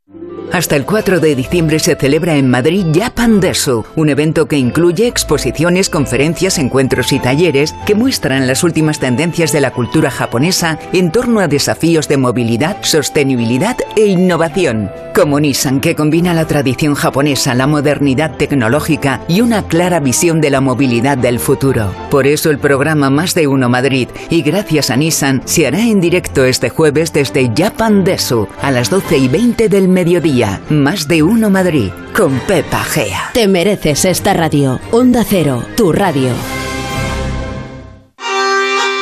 Hasta el 4 de diciembre se celebra en Madrid Japan Desu, un evento que incluye exposiciones, conferencias, encuentros y talleres que muestran las últimas tendencias de la cultura japonesa en torno a desafíos de movilidad, sostenibilidad e innovación. Como Nissan, que combina la tradición japonesa, la modernidad tecnológica y una clara visión de la movilidad del futuro. Por eso el programa Más de Uno Madrid y gracias a Nissan se hará en directo este jueves desde Japan Desu a las 12 y 20 del mediodía. Más de Uno Madrid con Pepa Gea. Te mereces esta radio. Onda Cero, tu radio.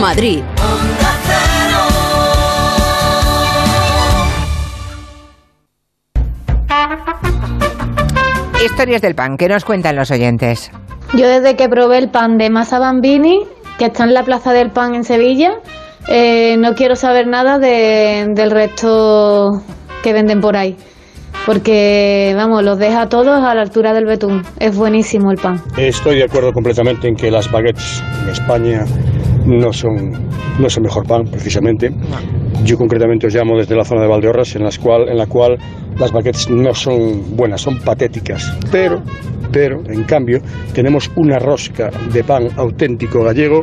Madrid. Historias del pan, ¿qué nos cuentan los oyentes? Yo desde que probé el pan de masa bambini, que está en la Plaza del Pan en Sevilla, eh, no quiero saber nada de- del resto que venden por ahí. Porque, vamos, los deja todos a la altura del betún. Es buenísimo el pan. Estoy de acuerdo completamente en que las baguettes en España no son, no es el mejor pan, precisamente. Yo concretamente os llamo desde la zona de Valdeorras, en, las cual, en la cual las baguettes no son buenas, son patéticas. Pero, pero, en cambio, tenemos una rosca de pan auténtico gallego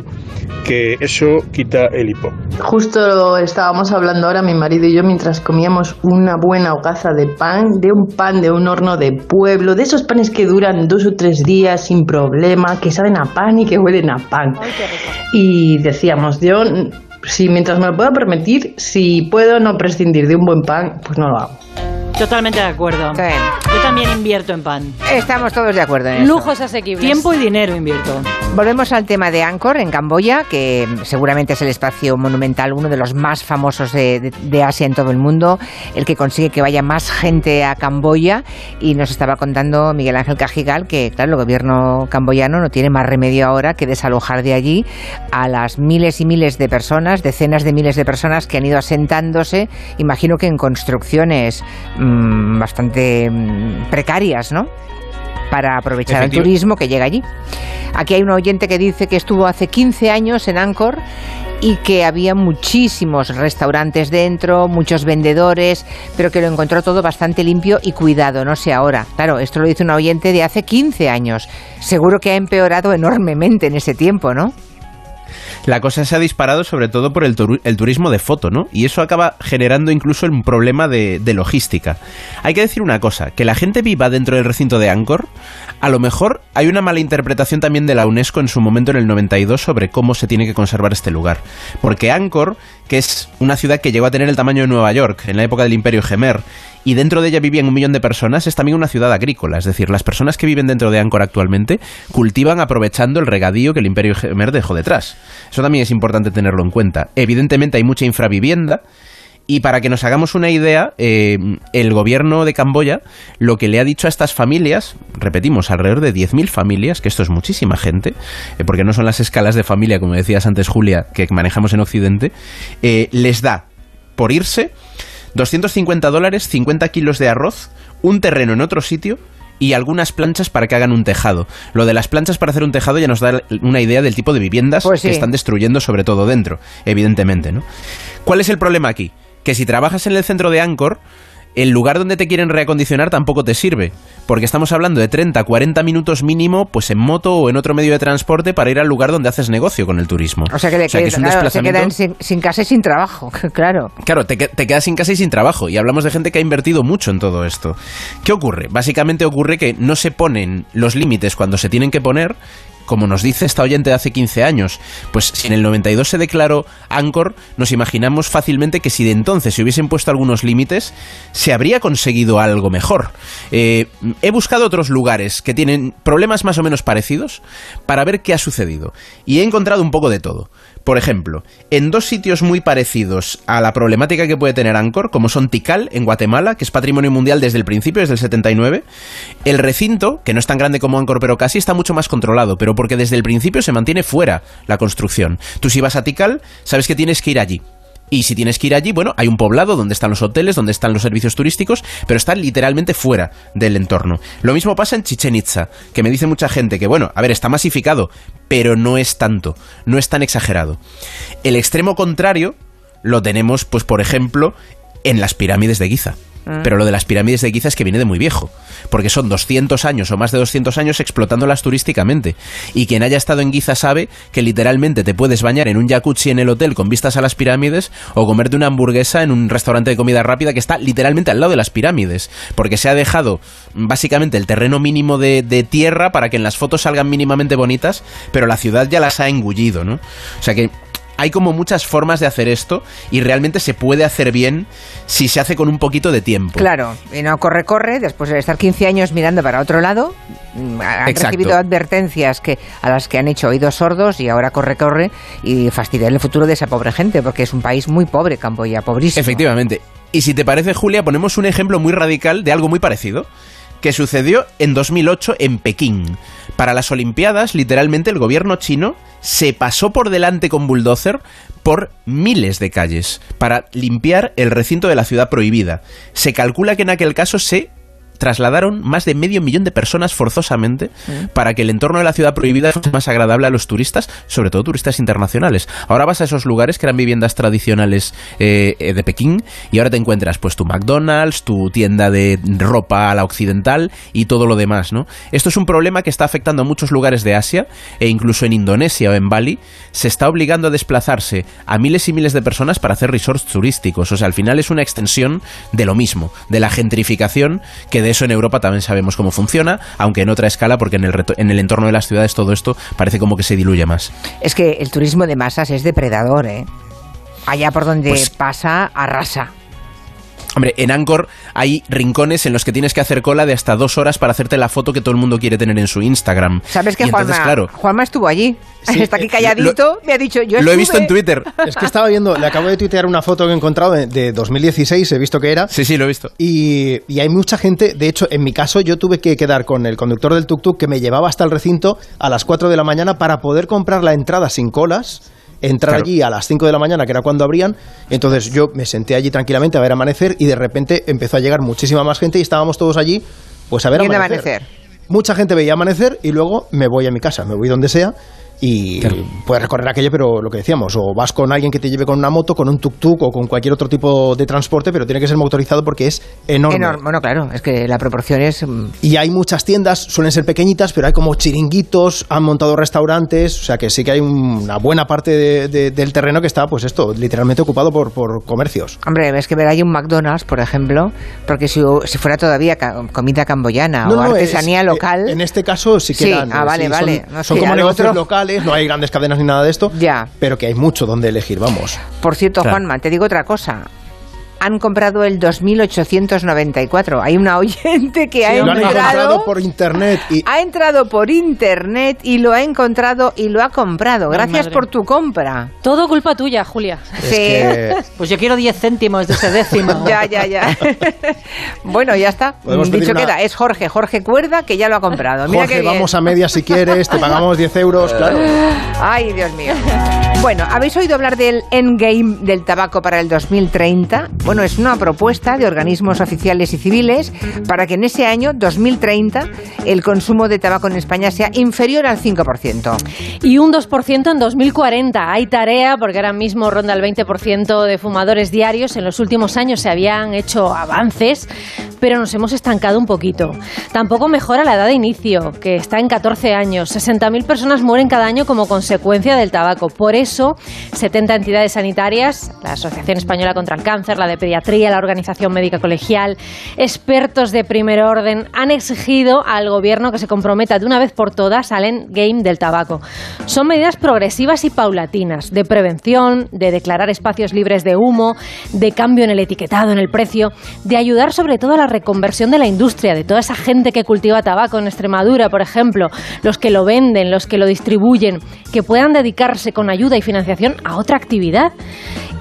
que eso quita el hipo. Justo estábamos hablando ahora mi marido y yo mientras comíamos una buena hogaza de pan, de un pan de un horno de pueblo, de esos panes que duran dos o tres días sin problema, que saben a pan y que huelen a pan. Y decíamos, yo, si mientras me lo pueda permitir, si puedo no prescindir de un buen pan, pues no lo hago. Totalmente de acuerdo. Yo también invierto en pan. Estamos todos de acuerdo en eso. Lujos asequibles. Tiempo y dinero invierto. Volvemos al tema de Angkor en Camboya, que seguramente es el espacio monumental, uno de los más famosos de, de- de Asia en todo el mundo, el que consigue que vaya más gente a Camboya. Y nos estaba contando Miguel Ángel Cajigal que, claro, el gobierno camboyano no tiene más remedio ahora que desalojar de allí a las miles y miles de personas, decenas de miles de personas que han ido asentándose, imagino que en construcciones mm, bastante mm, precarias, ¿no? para aprovechar el turismo que llega allí. Aquí hay un oyente que dice que estuvo hace 15 años en Angkor y que había muchísimos restaurantes dentro, muchos vendedores, pero que lo encontró todo bastante limpio y cuidado, no sé ahora. Claro, esto lo dice un oyente de hace 15 años. Seguro que ha empeorado enormemente en ese tiempo, ¿no? La cosa se ha disparado sobre todo por el, el turismo de foto, ¿no? Y eso acaba generando incluso un problema de, de logística. Hay que decir una cosa, que la gente viva dentro del recinto de Angkor, a lo mejor hay una mala interpretación también de la UNESCO en su momento en el 92 sobre cómo se tiene que conservar este lugar. Porque Angkor, que es una ciudad que llegó a tener el tamaño de Nueva York en la época del Imperio Gemer, y dentro de ella vivían un millón de personas, es también una ciudad agrícola. Es decir, las personas que viven dentro de Angkor actualmente cultivan aprovechando el regadío que el Imperio Gemer dejó detrás. Eso también es importante tenerlo en cuenta. Evidentemente hay mucha infravivienda. Y para que nos hagamos una idea, eh, el gobierno de Camboya lo que le ha dicho a estas familias, repetimos, alrededor de 10.000 familias, que esto es muchísima gente, eh, porque no son las escalas de familia, como decías antes Julia, que manejamos en Occidente, eh, les da por irse 250 dólares, 50 kilos de arroz, un terreno en otro sitio y algunas planchas para que hagan un tejado. Lo de las planchas para hacer un tejado ya nos da una idea del tipo de viviendas Pues sí. que están destruyendo sobre todo dentro, evidentemente, ¿no? ¿Cuál es el problema aquí? Que si trabajas en el centro de Angkor, el lugar donde te quieren reacondicionar tampoco te sirve, porque estamos hablando de 30, 40 minutos mínimo, pues en moto o en otro medio de transporte para ir al lugar donde haces negocio con el turismo. O sea que, le que es un claro, se quedan sin, sin casa y sin trabajo, claro. Claro, te, te quedas sin casa y sin trabajo. Y hablamos de gente que ha invertido mucho en todo esto. ¿Qué ocurre? Básicamente ocurre que no se ponen los límites cuando se tienen que poner. Como nos dice esta oyente de hace 15 años, pues si en el 92 se declaró Angkor, nos imaginamos fácilmente que si de entonces se hubiesen puesto algunos límites, se habría conseguido algo mejor. Eh, he buscado otros lugares que tienen problemas más o menos parecidos para ver qué ha sucedido. Y he encontrado un poco de todo. Por ejemplo, en dos sitios muy parecidos a la problemática que puede tener Angkor, como son Tikal, en Guatemala, que es patrimonio mundial desde el principio, desde el 79, el recinto, que no es tan grande como Angkor, pero casi está mucho más controlado, pero porque desde el principio se mantiene fuera la construcción. Tú si vas a Tikal, sabes que tienes que ir allí. Y si tienes que ir allí, bueno, hay un poblado donde están los hoteles, donde están los servicios turísticos, pero está literalmente fuera del entorno. Lo mismo pasa en Chichen Itza, que me dice mucha gente que, bueno, a ver, está masificado, pero no es tanto, no es tan exagerado. El extremo contrario lo tenemos, pues, por ejemplo, en las pirámides de Giza. Ah. Pero lo de las pirámides de Giza es que viene de muy viejo, porque son 200 años o más de 200 años explotándolas turísticamente. Y quien haya estado en Giza sabe que literalmente te puedes bañar en un jacuzzi en el hotel con vistas a las pirámides o comerte una hamburguesa en un restaurante de comida rápida que está literalmente al lado de las pirámides, porque se ha dejado básicamente el terreno mínimo de, de tierra para que en las fotos salgan mínimamente bonitas, pero la ciudad ya las ha engullido, ¿no? O sea que hay como muchas formas de hacer esto y realmente se puede hacer bien si se hace con un poquito de tiempo. Claro, y no corre, corre, después de estar 15 años mirando para otro lado, mm, han Exacto. recibido advertencias que, a las que han hecho oídos sordos y ahora corre, corre y fastidiar el futuro de esa pobre gente, porque es un país muy pobre, Camboya, pobrísimo. Efectivamente. Y si te parece, Julia, ponemos un ejemplo muy radical de algo muy parecido. Que sucedió en 2008 en Pekín. Para las Olimpiadas, literalmente el gobierno chino se pasó por delante con bulldozer por miles de calles para limpiar el recinto de la ciudad prohibida. Se calcula que en aquel caso se trasladaron más de medio millón de personas forzosamente para que el entorno de la ciudad prohibida fuese más agradable a los turistas, sobre todo turistas internacionales. Ahora vas a esos lugares que eran viviendas tradicionales eh, eh, de Pekín y ahora te encuentras pues tu McDonald's, tu tienda de ropa a la occidental y todo lo demás, ¿no? Esto es un problema que está afectando a muchos lugares de Asia e incluso en Indonesia o en Bali se está obligando a desplazarse a miles y miles de personas para hacer resorts turísticos. O sea, al final es una extensión de lo mismo, de la gentrificación que de eso en Europa también sabemos cómo funciona, aunque en otra escala, porque en el, en el entorno de las ciudades todo esto parece como que se diluye más. Es que el turismo de masas es depredador, ¿eh? Allá por donde Pues pasa, arrasa. Hombre, en Angkor hay rincones en los que tienes que hacer cola de hasta dos horas para hacerte la foto que todo el mundo quiere tener en su Instagram. ¿Sabes que entonces, Juanma, claro, Juanma estuvo allí? Está aquí calladito, me ha dicho, yo lo he visto en Twitter. Es que estaba viendo, le acabo de tuitear una foto que he encontrado de, de 2016, he visto que era. Sí, sí, lo he visto. Y, y hay mucha gente, de hecho, en mi caso yo tuve que quedar con el conductor del tuk-tuk que me llevaba hasta el recinto a las 4 de la mañana para poder comprar la entrada sin colas. Entrar Claro. allí a las 5 de la mañana, que era cuando abrían. Entonces yo me senté allí tranquilamente a ver amanecer y de repente empezó a llegar muchísima más gente y estábamos todos allí, pues a ver amanecer. amanecer. Mucha gente veía amanecer y luego me voy a mi casa, me voy donde sea y puedes recorrer aquello, pero lo que decíamos, o vas con alguien que te lleve con una moto, con un tuk-tuk o con cualquier otro tipo de transporte, pero tiene que ser motorizado porque es enorme. Enorme. Bueno, claro, es que la proporción es... mm, Y hay muchas tiendas, suelen ser pequeñitas, pero hay como chiringuitos, han montado restaurantes, o sea que sí que hay una buena parte de- de- del terreno que está, pues esto, literalmente ocupado por, por comercios. Hombre, es que ver hay un McDonald's, por ejemplo, porque si, si fuera todavía comida camboyana No, o no, artesanía es- local... En este caso sí que Sí, ah, vale, sí, vale. Son, No, son sí, como negocios otro- locales, no hay grandes cadenas ni nada de esto, Ya. pero que hay mucho donde elegir, vamos. Por cierto, Claro. Juanma, te digo otra cosa. Han comprado el 2894. Hay una oyente que ha lo han entrado, encontrado por internet y ha entrado por internet y lo ha encontrado y lo ha comprado. Gracias por tu compra. Todo culpa tuya, Julia. Sí. Pues yo quiero 10 céntimos de ese décimo. ya, ya, ya. bueno, ya está. Podemos Dicho una- queda, es Jorge, Jorge Cuerda, que ya lo ha comprado. Mira Jorge, vamos a media si quieres, te pagamos 10 euros, claro. Ay, Dios mío. Bueno, ¿habéis oído hablar del endgame del tabaco para el 2030? Bueno, es una propuesta de organismos oficiales y civiles para que en ese año, 2030, el consumo de tabaco en España sea inferior al 5%. Y un 2% en 2040. Hay tarea porque ahora mismo ronda el 20% de fumadores diarios. En los últimos años se habían hecho avances, pero nos hemos estancado un poquito. Tampoco mejora la edad de inicio, que está en 14 años. 60.000 personas mueren cada año como consecuencia del tabaco. Por eso, 70 entidades sanitarias, la Asociación Española contra el Cáncer, la de Pediatría, la Organización Médica Colegial, expertos de primer orden, han exigido al gobierno que se comprometa de una vez por todas al endgame del tabaco. Son medidas progresivas y paulatinas, de prevención, de declarar espacios libres de humo, de cambio en el etiquetado, en el precio, de ayudar sobre todo a la reconversión de la industria, de toda esa gente que cultiva tabaco en Extremadura, por ejemplo, los que lo venden, los que lo distribuyen, que puedan dedicarse con ayuda y financiación a otra actividad.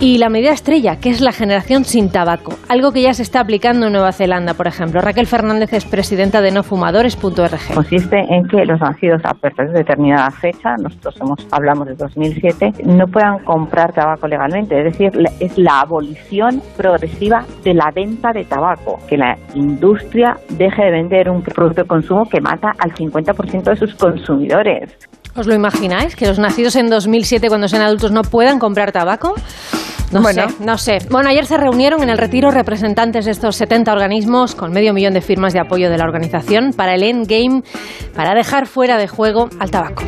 Y la medida estrella, que es la generación sin tabaco, algo que ya se está aplicando en Nueva Zelanda, por ejemplo. Raquel Fernández es presidenta de nofumadores.org. consiste en que los nacidos a partir de determinada fecha, nosotros hemos, hablamos de 2007, no puedan comprar tabaco legalmente. Es decir, es la abolición progresiva de la venta de tabaco, que la industria deje de vender un producto de consumo que mata al 50% de sus consumidores. ¿Os lo imagináis? ¿Que los nacidos en 2007, cuando sean adultos, no puedan comprar tabaco? No Bueno. sé, no sé. Bueno, ayer se reunieron en el retiro representantes de estos 70 organismos con medio millón de firmas de apoyo de la organización para el endgame, para dejar fuera de juego al tabaco.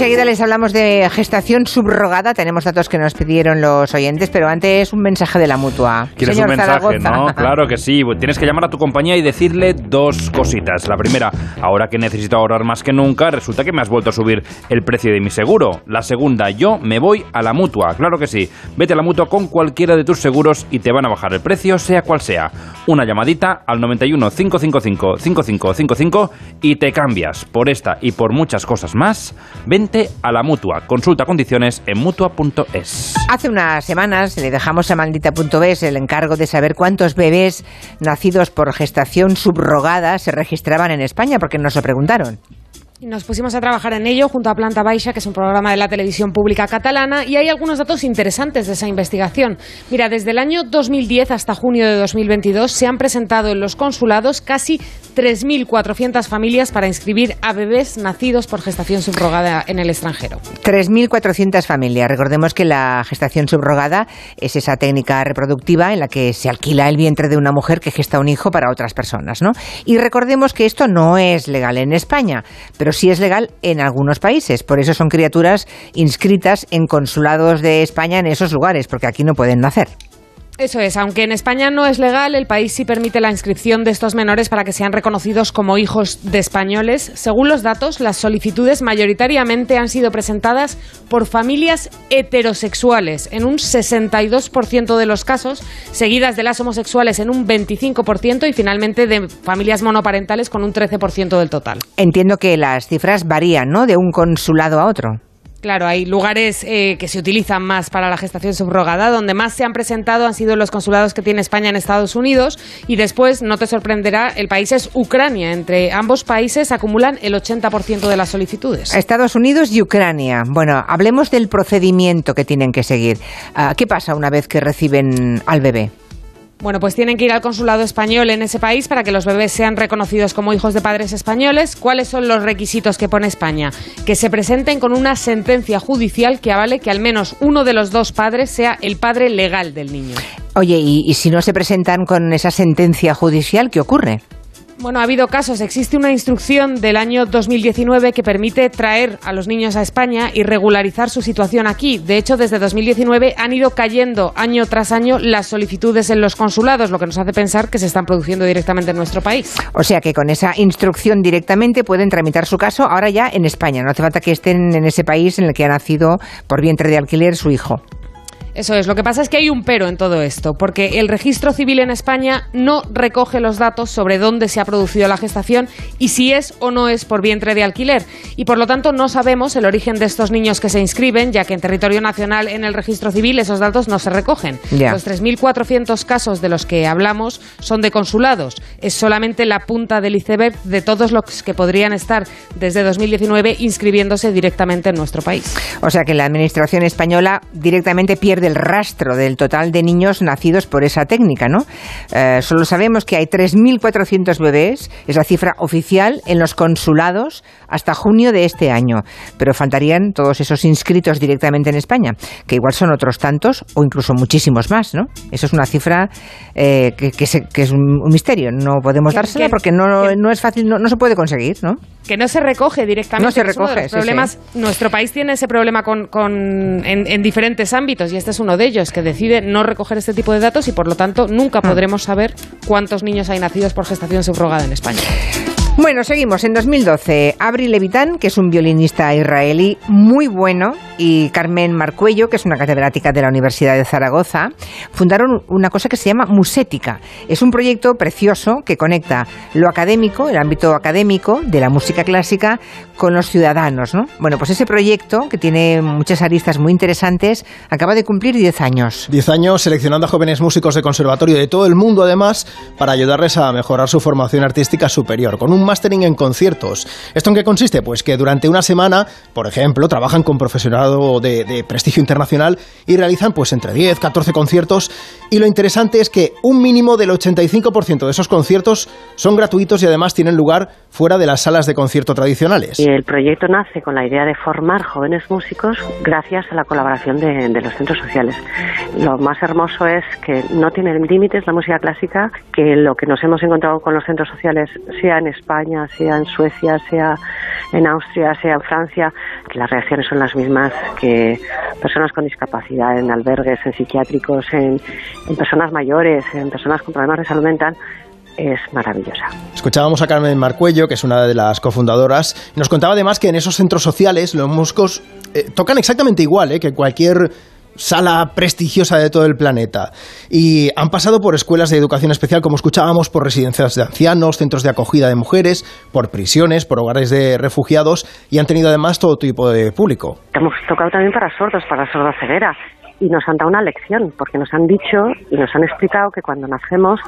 Enseguida les hablamos de gestación subrogada. Tenemos datos que nos pidieron los oyentes, pero antes un mensaje de la mutua. ¿Quieres Señor un mensaje, Zaragoza. no? Claro que sí. Tienes que llamar a tu compañía y decirle dos cositas. La primera, ahora que necesito ahorrar más que nunca, resulta que me has vuelto a subir el precio de mi seguro. La segunda, yo me voy a la mutua. Claro que sí. Vete a la mutua con cualquiera de tus seguros y te van a bajar el precio, sea cual sea. Una llamadita al 91 555 5555 y te cambias. Por esta y por muchas cosas más, vente A la mutua. Consulta condiciones en mutua.es. Hace unas semanas le dejamos a maldita.es el encargo de saber cuántos bebés nacidos por gestación subrogada se registraban en España, porque nos lo preguntaron. Nos pusimos a trabajar en ello junto a Planta Baixa, que es un programa de la televisión pública catalana, y hay algunos datos interesantes de esa investigación. Mira, desde el año 2010 hasta junio de 2022 se han presentado en los consulados casi 3.400 familias para inscribir a bebés nacidos por gestación subrogada en el extranjero. 3.400 familias. Recordemos que la gestación subrogada es esa técnica reproductiva en la que se alquila el vientre de una mujer que gesta un hijo para otras personas, ¿no? Y recordemos que esto no es legal en España, pero sí es legal en algunos países. Por eso son criaturas inscritas en consulados de España en esos lugares, porque aquí no pueden nacer. Eso es, aunque en España no es legal, el país sí permite la inscripción de estos menores para que sean reconocidos como hijos de españoles. Según los datos, las solicitudes mayoritariamente han sido presentadas por familias heterosexuales en un 62% de los casos, seguidas de las homosexuales en un 25% y finalmente de familias monoparentales con un 13% del total. Entiendo que las cifras varían, ¿no? De un consulado a otro. Claro, hay lugares eh, que se utilizan más para la gestación subrogada. Donde más se han presentado han sido los consulados que tiene España en Estados Unidos. Y después, no te sorprenderá, el país es Ucrania. Entre ambos países acumulan el 80% de las solicitudes. Estados Unidos y Ucrania. Bueno, hablemos del procedimiento que tienen que seguir. Ah, ¿Qué pasa una vez que reciben al bebé? Bueno, pues tienen que ir al consulado español en ese país para que los bebés sean reconocidos como hijos de padres españoles. ¿Cuáles son los requisitos que pone España? Que se presenten con una sentencia judicial que avale que al menos uno de los dos padres sea el padre legal del niño. Oye, ¿y, si no se presentan con esa sentencia judicial, qué ocurre? Bueno, ha habido casos. Existe una instrucción del año 2019 que permite traer a los niños a España y regularizar su situación aquí. De hecho, desde 2019 han ido cayendo año tras año las solicitudes en los consulados, lo que nos hace pensar que se están produciendo directamente en nuestro país. O sea que con esa instrucción directamente pueden tramitar su caso ahora ya en España. No hace falta que estén en ese país en el que ha nacido por vientre de alquiler su hijo. Eso es, lo que pasa es que hay un pero en todo esto, porque el registro civil en España no recoge los datos sobre dónde se ha producido la gestación y si es o no es por vientre de alquiler. Y por lo tanto no sabemos el origen de estos niños que se inscriben, ya que en territorio nacional en el registro civil esos datos no se recogen. Ya. Los 3.400 casos de los que hablamos son de consulados. Es solamente la punta del iceberg de todos los que podrían estar desde 2019 inscribiéndose directamente en nuestro país. O sea que la Administración española directamente pierde el rastro del total de niños nacidos por esa técnica, ¿no? Eh, solo sabemos que hay 3.400 bebés, es la cifra oficial, en los consulados hasta junio de este año. Pero faltarían todos esos inscritos directamente en España, que igual son otros tantos o incluso muchísimos más, ¿no? Eso es una cifra eh, que, que se- que es un, misterio. No podemos dársela que- porque no, no es fácil, no, no se puede conseguir, ¿no? que no se recoge directamente. No se recoge, los sí, problemas, Nuestro país tiene ese problema con, con- en, en diferentes ámbitos y este es uno de ellos, que decide no recoger este tipo de datos y por lo tanto nunca Ah. podremos saber cuántos niños hay nacidos por gestación subrogada en España. Bueno, seguimos. En 2012, Avril Levitan, que es un violinista israelí muy bueno, y Carmen Marcuello, que es una catedrática de la Universidad de Zaragoza, fundaron una cosa que se llama Musética. Es un proyecto precioso que conecta lo académico, el ámbito académico de la música clásica, con los ciudadanos, ¿no? Bueno, pues ese proyecto, que tiene muchas aristas muy interesantes, acaba de cumplir 10 años. Diez años seleccionando a jóvenes músicos de conservatorio de todo el mundo, además, para ayudarles a mejorar su formación artística superior, con un mastering en conciertos. ¿Esto en qué consiste? Pues que durante una semana, por ejemplo, trabajan con profesorado de, prestigio internacional y realizan pues entre 10, 14 conciertos. Y lo interesante es que un mínimo del 85% de esos conciertos son gratuitos y además tienen lugar fuera de las salas de concierto tradicionales. Y el proyecto nace con la idea de formar jóvenes músicos gracias a la colaboración de, de los centros sociales. Lo más hermoso es que no tiene límites la música clásica, que lo que nos hemos encontrado con los centros sociales, sea en España, sea en Suecia, sea en Austria, sea en Francia, las reacciones son las mismas que personas con discapacidad en albergues, en psiquiátricos, en, en personas mayores, en personas con problemas de salud mental, es maravillosa. Escuchábamos a Carmen Marcuello, que es una de las cofundadoras, nos contaba además que en esos centros sociales los músicos eh, tocan exactamente igual eh, que cualquier sala prestigiosa de todo el planeta. Y han pasado por escuelas de educación especial, como escuchábamos, por residencias de ancianos, centros de acogida de mujeres, por prisiones, por hogares de refugiados y han tenido además todo tipo de público. Hemos tocado también para sordos, para sorda ceguera y nos han dado una lección, porque nos han dicho y nos han explicado que cuando nacemos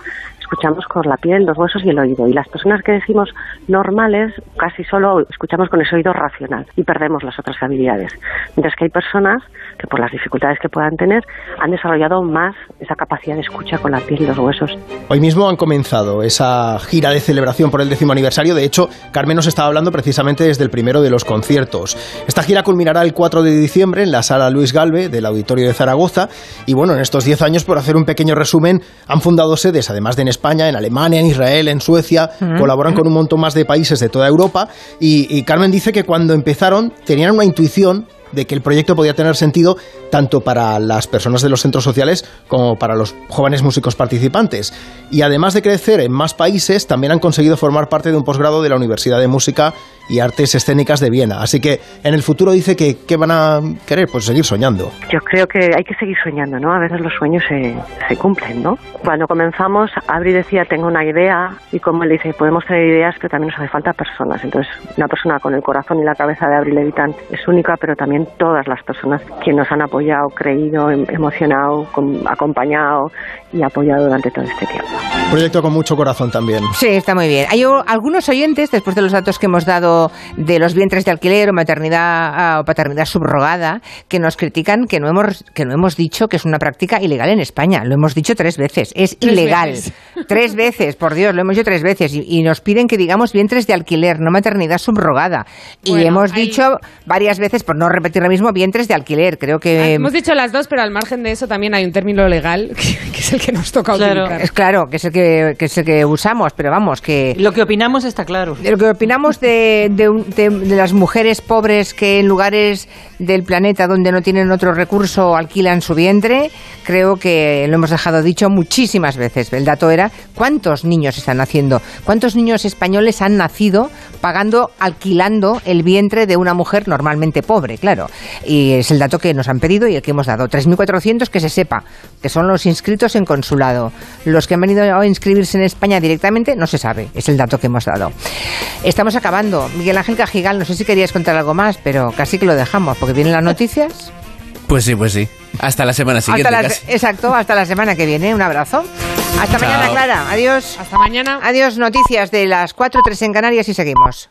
escuchamos con la piel, los huesos y el oído. Y las personas que decimos normales casi solo escuchamos con ese oído racional y perdemos las otras habilidades. Mientras que hay personas que por las dificultades que puedan tener han desarrollado más esa capacidad de escucha con la piel y los huesos. Hoy mismo han comenzado esa gira de celebración por el décimo aniversario. De hecho, Carmen nos estaba hablando precisamente desde el primero de los conciertos. Esta gira culminará el 4 de diciembre en la sala Luis Galve del Auditorio de Zaragoza. Y bueno, en estos 10 años, por hacer un pequeño resumen, han fundado sedes, además de en España, en Alemania, en Israel, en Suecia. Colaboran con un montón más de países de toda Europa. Y, y Carmen dice que cuando empezaron tenían una intuición de que el proyecto podía tener sentido tanto para las personas de los centros sociales como para los jóvenes músicos participantes. Y además de crecer en más países, también han conseguido formar parte de un posgrado de la Universidad de Música y Artes Escénicas de Viena. Así que en el futuro dice que ¿qué van a querer? Pues seguir soñando. Yo creo que hay que seguir soñando, ¿no? A veces los sueños se, se cumplen, ¿no? Cuando comenzamos, Abri decía, tengo una idea, y como él dice, podemos tener ideas, pero también nos hace falta personas. Entonces, una persona con el corazón y la cabeza de Abri Levitan es única, pero también todas las personas que nos han apoyado, creído, em- emocionado, com- acompañado y apoyado durante todo este tiempo. Proyecto con mucho corazón también. Sí, está muy bien. Hay algunos oyentes, después de los datos que hemos dado de los vientres de alquiler o maternidad ah, o paternidad subrogada, que nos critican que no hemos que no hemos dicho que es una práctica ilegal en España. Lo hemos dicho tres veces. Es Tres ilegal. veces. Tres veces, por Dios, lo hemos dicho tres veces. Y, y nos piden que digamos vientres de alquiler, no maternidad subrogada. Y Bueno, hemos hay- dicho varias veces, por no repetir lo mismo, vientres de alquiler. Creo que... Hemos dicho las dos, pero al margen de eso también hay un término legal que, que es el que nos toca utilizar. Es claro, que es el que, que es el que usamos, pero vamos, que... Lo que opinamos está claro. Lo que opinamos de, de- de las mujeres pobres que en lugares del planeta donde no tienen otro recurso alquilan su vientre, creo que lo hemos dejado dicho muchísimas veces. El dato era cuántos niños están naciendo, cuántos niños españoles han nacido pagando, alquilando el vientre de una mujer normalmente pobre, claro. Y es el dato que nos han pedido y el que hemos dado. 3.400 que se sepa, que son los inscritos en consulado. Los que han venido a inscribirse en España directamente no se sabe, es el dato que hemos dado. Estamos acabando. Miguel Ángel Cajigal, no sé si querías contar algo más, pero casi que lo dejamos, porque vienen las noticias. Pues sí, pues sí. Hasta la semana siguiente. Hasta la- exacto, hasta la semana que viene. Un abrazo. Hasta Chao. mañana, Clara. Adiós. Hasta mañana. Adiós, noticias de las 4 3 en Canarias y seguimos.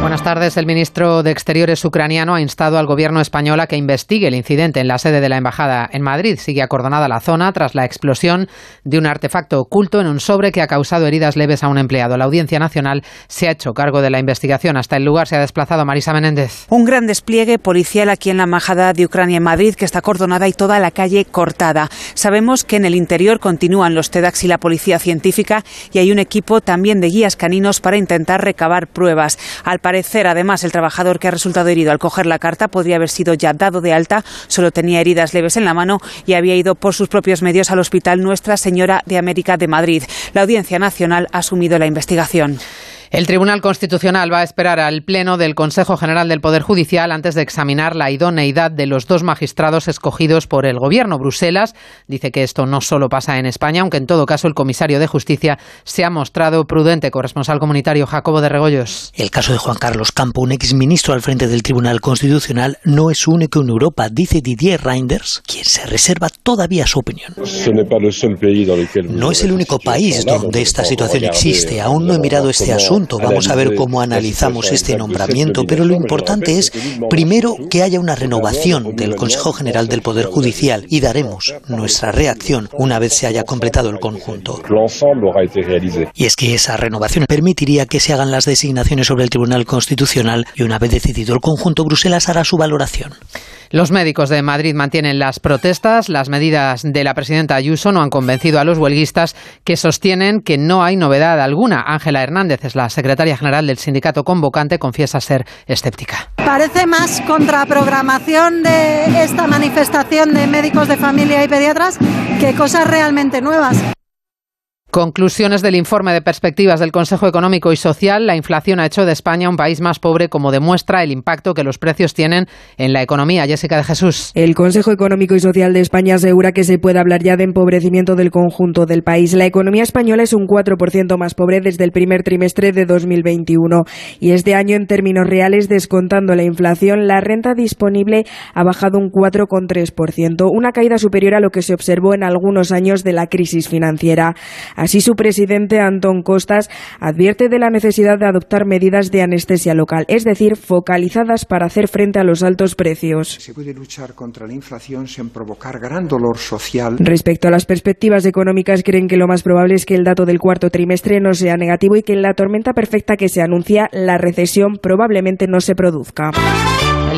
Buenas tardes. El ministro de Exteriores ucraniano ha instado al gobierno español a que investigue el incidente en la sede de la embajada en Madrid. Sigue acordonada la zona tras la explosión de un artefacto oculto en un sobre que ha causado heridas leves a un empleado. La Audiencia Nacional se ha hecho cargo de la investigación. Hasta el lugar se ha desplazado Marisa Menéndez. Un gran despliegue policial aquí en la Embajada de Ucrania en Madrid, que está acordonada y toda la calle cortada. Sabemos que en el interior continúan los TEDx y la policía científica y hay un equipo también de guías caninos para intentar recabar pruebas. Parecer, además, el trabajador que ha resultado herido al coger la carta podría haber sido ya dado de alta, solo tenía heridas leves en la mano y había ido por sus propios medios al Hospital Nuestra Señora de América de Madrid. La Audiencia Nacional ha asumido la investigación. El Tribunal Constitucional va a esperar al Pleno del Consejo General del Poder Judicial antes de examinar la idoneidad de los dos magistrados escogidos por el Gobierno. Bruselas dice que esto no solo pasa en España, aunque en todo caso el comisario de Justicia se ha mostrado prudente. Corresponsal comunitario Jacobo de Regoyos. El caso de Juan Carlos Campo, un exministro al frente del Tribunal Constitucional, no es único en Europa, dice Didier Reinders, quien se reserva todavía su opinión. No es el único país donde esta situación existe. Aún no he mirado este asunto. Vamos a ver cómo analizamos este nombramiento. Pero lo importante es, primero, que haya una renovación del Consejo General del Poder Judicial y daremos nuestra reacción una vez se haya completado el conjunto. Y es que esa renovación permitiría que se hagan las designaciones sobre el Tribunal Constitucional y una vez decidido el conjunto, Bruselas hará su valoración. Los médicos de Madrid mantienen las protestas. Las medidas de la presidenta Ayuso no han convencido a los huelguistas que sostienen que no hay novedad alguna. Ángela Hernández es la secretaria general del sindicato convocante, confiesa ser escéptica. Parece más contraprogramación de esta manifestación de médicos de familia y pediatras que cosas realmente nuevas. Conclusiones del informe de perspectivas del Consejo Económico y Social. La inflación ha hecho de España un país más pobre, como demuestra el impacto que los precios tienen en la economía. Jessica de Jesús. El Consejo Económico y Social de España asegura que se puede hablar ya de empobrecimiento del conjunto del país. La economía española es un 4% más pobre desde el primer trimestre de 2021 y este año, en términos reales, descontando la inflación, la renta disponible ha bajado un 4,3%, una caída superior a lo que se observó en algunos años de la crisis financiera. Así, su presidente, Antón Costas, advierte de la necesidad de adoptar medidas de anestesia local, es decir, focalizadas para hacer frente a los altos precios. Se puede luchar contra la inflación sin provocar gran dolor social. Respecto a las perspectivas económicas, creen que lo más probable es que el dato del cuarto trimestre no sea negativo y que en la tormenta perfecta que se anuncia, la recesión probablemente no se produzca.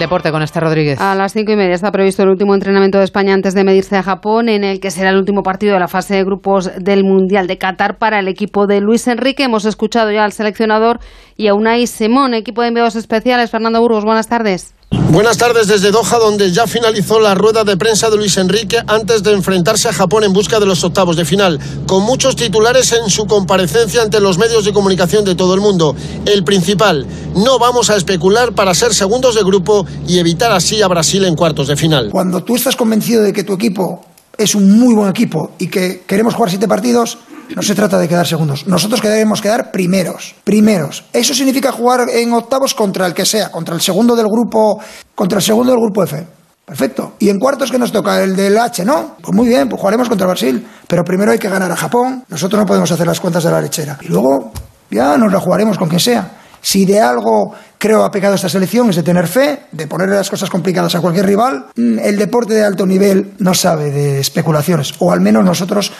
Deporte con este Rodríguez. A las cinco y media está previsto el último entrenamiento de España antes de medirse a Japón, en el que será el último partido de la fase de grupos del Mundial de Qatar para el equipo de Luis Enrique. Hemos escuchado ya al seleccionador y a Unai Simón, equipo de enviados especiales. Fernando Burgos, buenas tardes. Buenas tardes desde Doha, donde ya finalizó la rueda de prensa de Luis Enrique antes de enfrentarse a Japón en busca de los octavos de final, con muchos titulares en su comparecencia ante los medios de comunicación de todo el mundo. El principal, no vamos a especular para ser segundos de grupo y evitar así a Brasil en cuartos de final. Cuando tú estás convencido de que tu equipo es un muy buen equipo y que queremos jugar siete partidos, no se trata de quedar segundos. Nosotros queremos quedar primeros. Primeros. Eso significa jugar en octavos contra el que sea, contra el segundo del grupo, contra el segundo del grupo F. Perfecto. Y en cuartos que nos toca el del H, ¿no? Pues muy bien, pues jugaremos contra Brasil. Pero primero hay que ganar a Japón. Nosotros no podemos hacer las cuentas de la lechera. Y luego ya nos la jugaremos con quien sea. Si de algo creo ha pecado esta selección es de tener fe, de ponerle las cosas complicadas a cualquier rival. Mm, El deporte de alto nivel no sabe de especulaciones, o al menos nosotros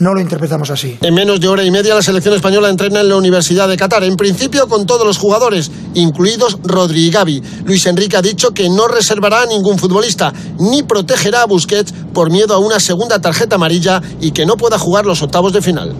no lo interpretamos así. En menos de hora y media la selección española entrena en la Universidad de Qatar, en principio con todos los jugadores, incluidos Rodri y Gavi. Luis Enrique ha dicho que no reservará a ningún futbolista, ni protegerá a Busquets por miedo a una segunda tarjeta amarilla y que no pueda jugar los octavos de final.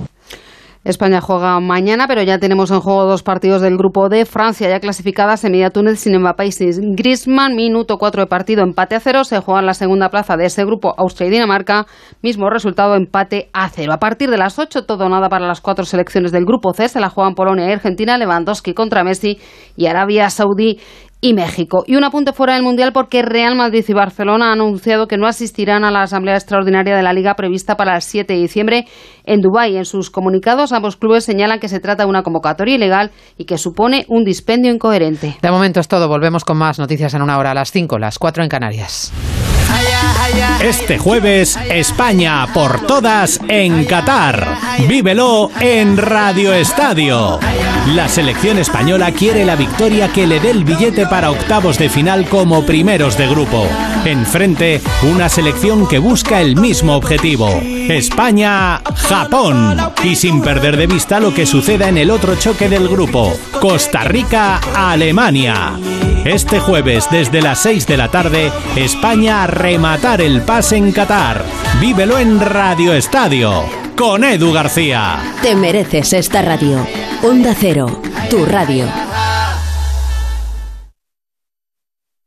España juega mañana, pero ya tenemos en juego dos partidos del grupo de Francia ya clasificadas en media túnel sin Mbappé y Griezmann. Minuto 4 de partido, empate a cero. Se juega en la segunda plaza de ese grupo Austria y Dinamarca. Mismo resultado, empate a cero. A partir de las 8, todo nada para las cuatro selecciones del grupo C. Se la juegan Polonia y Argentina, Lewandowski contra Messi y Arabia Saudí y México. Y un apunte fuera del Mundial porque Real Madrid y Barcelona han anunciado que no asistirán a la Asamblea Extraordinaria de la Liga prevista para el 7 de diciembre en Dubái. En sus comunicados, ambos clubes señalan que se trata de una convocatoria ilegal y que supone un dispendio incoherente. De momento es todo. Volvemos con más noticias en una hora a las 5, las 4 en Canarias. Este jueves, España por todas en Qatar. Vívelo en Radio Estadio. La selección española quiere la victoria que le dé el billete para octavos de final como primeros de grupo. Enfrente, una selección que busca el mismo objetivo. España-Japón. Y sin perder de vista lo que suceda en el otro choque del grupo. Costa Rica-Alemania. Este jueves, desde las 6 de la tarde, España a el pase en Qatar. Vívelo en Radio Estadio. Con Edu García. Te mereces esta radio. Onda Cero, tu radio.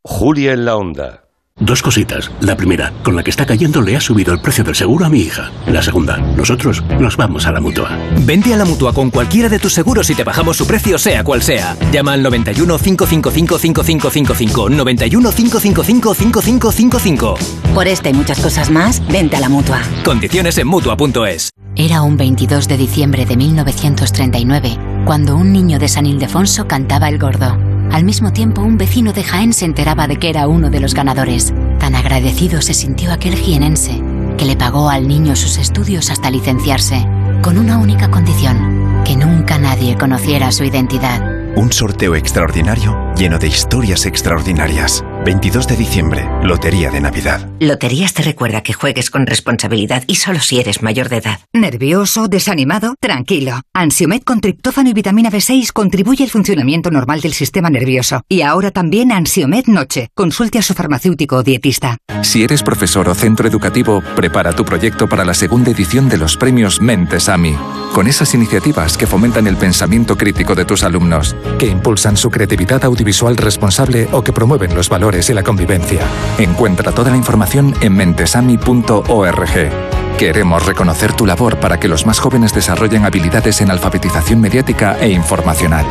Julia en la Onda. Dos cositas. La primera, con la que está cayendo le ha subido el precio del seguro a mi hija. La segunda, nosotros nos vamos a la mutua. Vente a la mutua con cualquiera de tus seguros y te bajamos su precio, sea cual sea. Llama al 91 555 5555. 91 555 5555. Por esta y muchas cosas más, vente a la mutua. Condiciones en mutua.es. Era un 22 de diciembre de 1939 cuando un niño de San Ildefonso cantaba el gordo. Al mismo tiempo, un vecino de Jaén se enteraba de que era uno de los ganadores. Tan agradecido se sintió aquel jienense que le pagó al niño sus estudios hasta licenciarse, con una única condición, que nunca nadie conociera su identidad. Un sorteo extraordinario lleno de historias extraordinarias. 22 de diciembre, Lotería de Navidad. Loterías te recuerda que juegues con responsabilidad y solo si eres mayor de edad. ¿Nervioso? ¿Desanimado? Tranquilo. Ansiomed con triptófano y vitamina B6 contribuye al funcionamiento normal del sistema nervioso. Y ahora también Ansiomed Noche. Consulte a su farmacéutico o dietista. Si eres profesor o centro educativo, prepara tu proyecto para la segunda edición de los premios Mentes AMI. Con esas iniciativas que fomentan el pensamiento crítico de tus alumnos, que impulsan su creatividad audiovisual responsable o que promueven los valores y la convivencia. Encuentra toda la información en mentesami.org. Queremos reconocer tu labor para que los más jóvenes desarrollen habilidades en alfabetización mediática e informacional.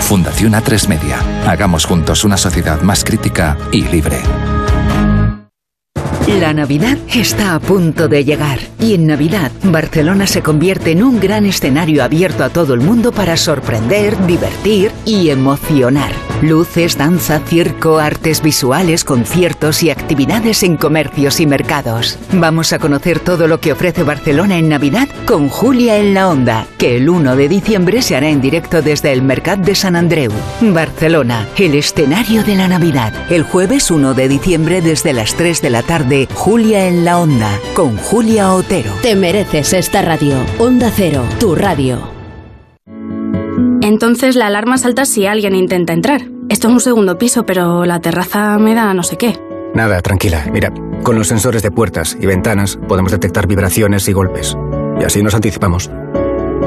Fundación A3 Media. Hagamos juntos una sociedad más crítica y libre. La Navidad está a punto de llegar y en Navidad Barcelona se convierte en un gran escenario abierto a todo el mundo para sorprender, divertir y emocionar. Luces, danza, circo, artes visuales, conciertos y actividades en comercios y mercados. Vamos a conocer todo lo que ofrece Barcelona en Navidad con Julia en la Onda, que el 1 de diciembre se hará en directo desde el Mercat de San Andreu. Barcelona, el escenario de la Navidad. El jueves 1 de diciembre desde las 3 de la tarde Julia en la Onda, con Julia Otero. Te mereces esta radio. Onda Cero, tu radio. Entonces la alarma salta si alguien intenta entrar. Esto es un segundo piso, pero la terraza me da no sé qué. Nada, tranquila. Mira, con los sensores de puertas y ventanas podemos detectar vibraciones y golpes. Y así nos anticipamos.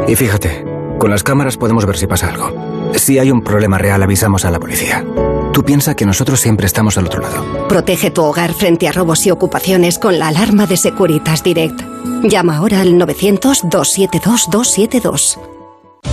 Y fíjate, con las cámaras podemos ver si pasa algo. Si hay un problema real, avisamos a la policía. Tú piensas que nosotros siempre estamos al otro lado. Protege tu hogar frente a robos y ocupaciones con la alarma de Securitas Direct. Llama ahora al 900-272-272.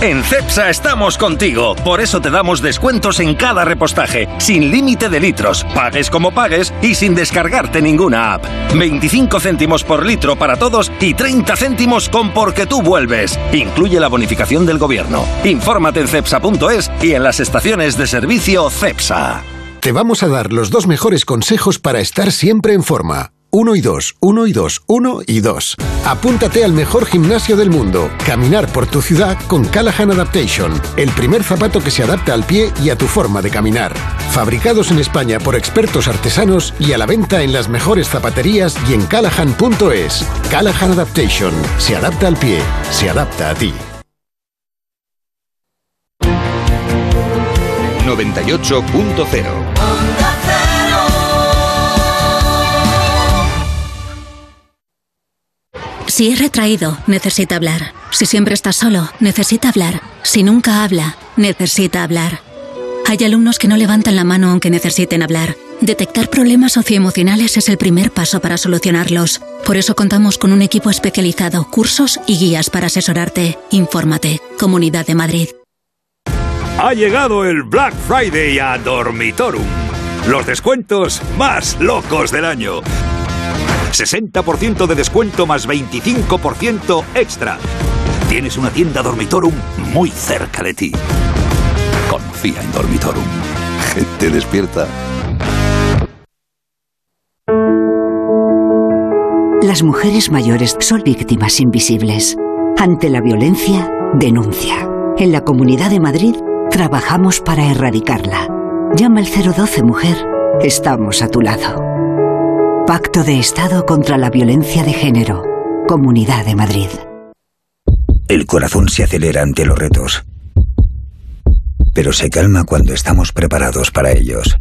En CEPSA estamos contigo, por eso te damos descuentos en cada repostaje, sin límite de litros, pagues como pagues y sin descargarte ninguna app. 25 céntimos por litro para todos y 30 céntimos con porque tú vuelves. Incluye la bonificación del gobierno. Infórmate en cepsa.es y en las estaciones de servicio CEPSA. Te vamos a dar los dos mejores consejos para estar siempre en forma. 1 y 2, 1 y 2, 1 y 2. Apúntate al mejor gimnasio del mundo. Caminar por tu ciudad con Callahan Adaptation, el primer zapato que se adapta al pie y a tu forma de caminar. Fabricados en España por expertos artesanos y a la venta en las mejores zapaterías y en callahan.es. Callahan Adaptation, se adapta al pie, se adapta a ti. 98.0 Si es retraído, necesita hablar. Si siempre está solo, necesita hablar. Si nunca habla, necesita hablar. Hay alumnos que no levantan la mano aunque necesiten hablar. Detectar problemas socioemocionales es el primer paso para solucionarlos. Por eso contamos con un equipo especializado, cursos y guías para asesorarte. Infórmate. Comunidad de Madrid. Ha llegado el Black Friday a Dormitorum. Los descuentos más locos del año. 60% de descuento más 25% extra. Tienes una tienda Dormitorum muy cerca de ti. Confía en Dormitorum. Gente despierta. Las mujeres mayores son víctimas invisibles. Ante la violencia, denuncia. En la Comunidad de Madrid trabajamos para erradicarla. Llama al 012 Mujer. Estamos a tu lado. Pacto de Estado contra la Violencia de Género. Comunidad de Madrid. El corazón se acelera ante los retos, pero se calma cuando estamos preparados para ellos.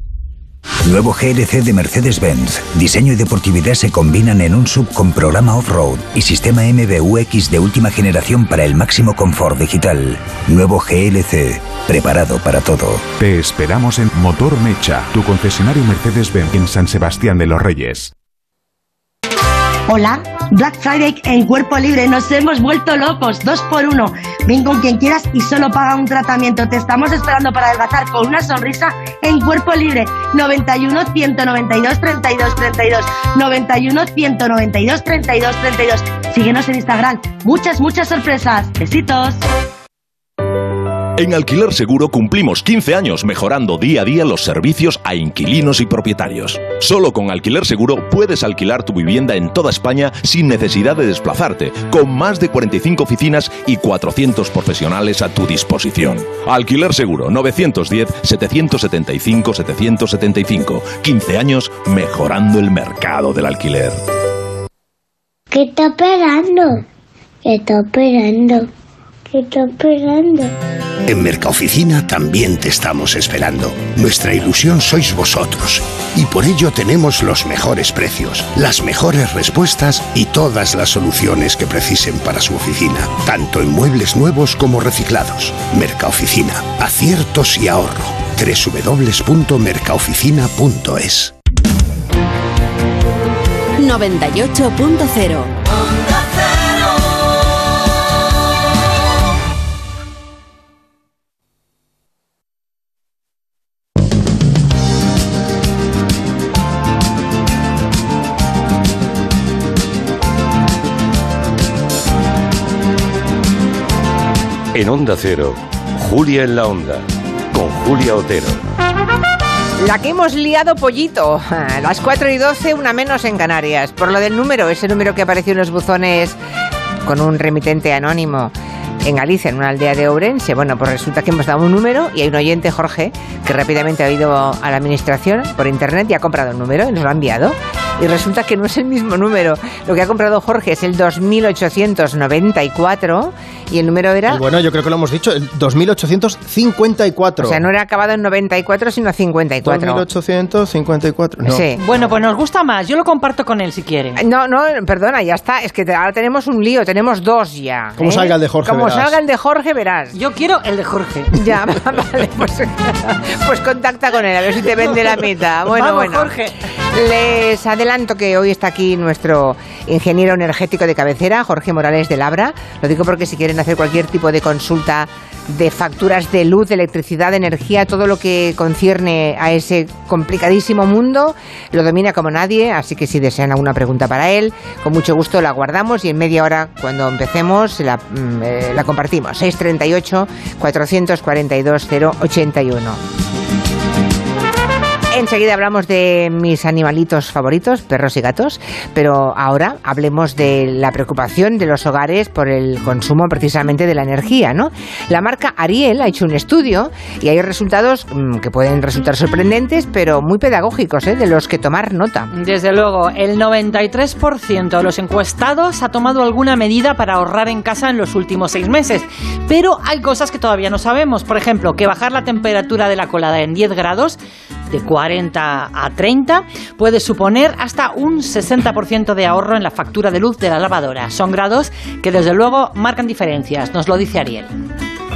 Nuevo GLC de Mercedes-Benz. Diseño y deportividad se combinan en un sub con programa off-road y sistema MBUX de última generación para el máximo confort digital. Nuevo GLC. Preparado para todo. Te esperamos en Motor Mecha, tu concesionario Mercedes-Benz en San Sebastián de los Reyes. Hola, Black Friday en Cuerpo Libre, nos hemos vuelto locos, dos por uno. Ven con quien quieras y solo paga un tratamiento. Te estamos esperando para adelgazar con una sonrisa en Cuerpo Libre. 91 192 32 32. 91 192 32 32. Síguenos en Instagram. Muchas, muchas sorpresas. Besitos. En Alquiler Seguro cumplimos 15 años mejorando día a día los servicios a inquilinos y propietarios. Solo con Alquiler Seguro puedes alquilar tu vivienda en toda España sin necesidad de desplazarte, con más de 45 oficinas y 400 profesionales a tu disposición. Alquiler Seguro 910-775-775. 15 años mejorando el mercado del alquiler. ¿Qué está esperando? ¿Qué está esperando? ¿Qué está esperando? En Mercaoficina también te estamos esperando. Nuestra ilusión sois vosotros. Y por ello tenemos los mejores precios, las mejores respuestas y todas las soluciones que precisen para su oficina, tanto en muebles nuevos como reciclados. Mercaoficina, aciertos y ahorro. www.mercaoficina.es 98.0 En Onda Cero, Julia en la Onda, con Julia Otero. La que hemos liado pollito. A las 4 y 12, una menos en Canarias. Por lo del número, ese número que apareció en los buzones con un remitente anónimo en Galicia, en una aldea de Ourense. Bueno, pues resulta que hemos dado un número y hay un oyente, Jorge, que rápidamente ha ido a la administración por internet y ha comprado el número y nos lo ha enviado. Y resulta que no es el mismo número. Lo que ha comprado Jorge es el 2894 y el número era... Y bueno, yo creo que lo hemos dicho, el 2854. O sea, no era acabado en 94, sino 54. 2854. No. Sí. Bueno, pues nos gusta más. Yo lo comparto con él si quiere. No, no, perdona, ya está. Es que ahora tenemos un lío, tenemos dos ya. Como ¿eh? salga el de Jorge, Como verás. salga el de Jorge, verás. Yo quiero el de Jorge. Ya, vale, pues, pues contacta con él, a ver si te vende la mitad. Bueno, Vamos, bueno. Jorge. Les adelanto que hoy está aquí nuestro ingeniero energético de cabecera, Jorge Morales de Labra. Lo digo porque si quieren hacer cualquier tipo de consulta de facturas de luz, de electricidad, de energía, todo lo que concierne a ese complicadísimo mundo, lo domina como nadie, así que si desean alguna pregunta para él, con mucho gusto la guardamos y en media hora, cuando empecemos, la, mm, eh, la compartimos. 638 442 081. Enseguida hablamos de mis animalitos favoritos, perros y gatos, pero ahora hablemos de la preocupación de los hogares por el consumo precisamente de la energía, ¿no? La marca Ariel ha hecho un estudio y hay resultados mm, que pueden resultar sorprendentes, pero muy pedagógicos, ¿eh? de los que tomar nota. Desde luego, el 93% de los encuestados ha tomado alguna medida para ahorrar en casa en los últimos seis meses. Pero hay cosas que todavía no sabemos. Por ejemplo, que bajar la temperatura de la colada en 10 grados, de 40 a 30, puede suponer hasta un 60% de ahorro en la factura de luz de la lavadora. Son grados que desde luego marcan diferencias, nos lo dice Ariel.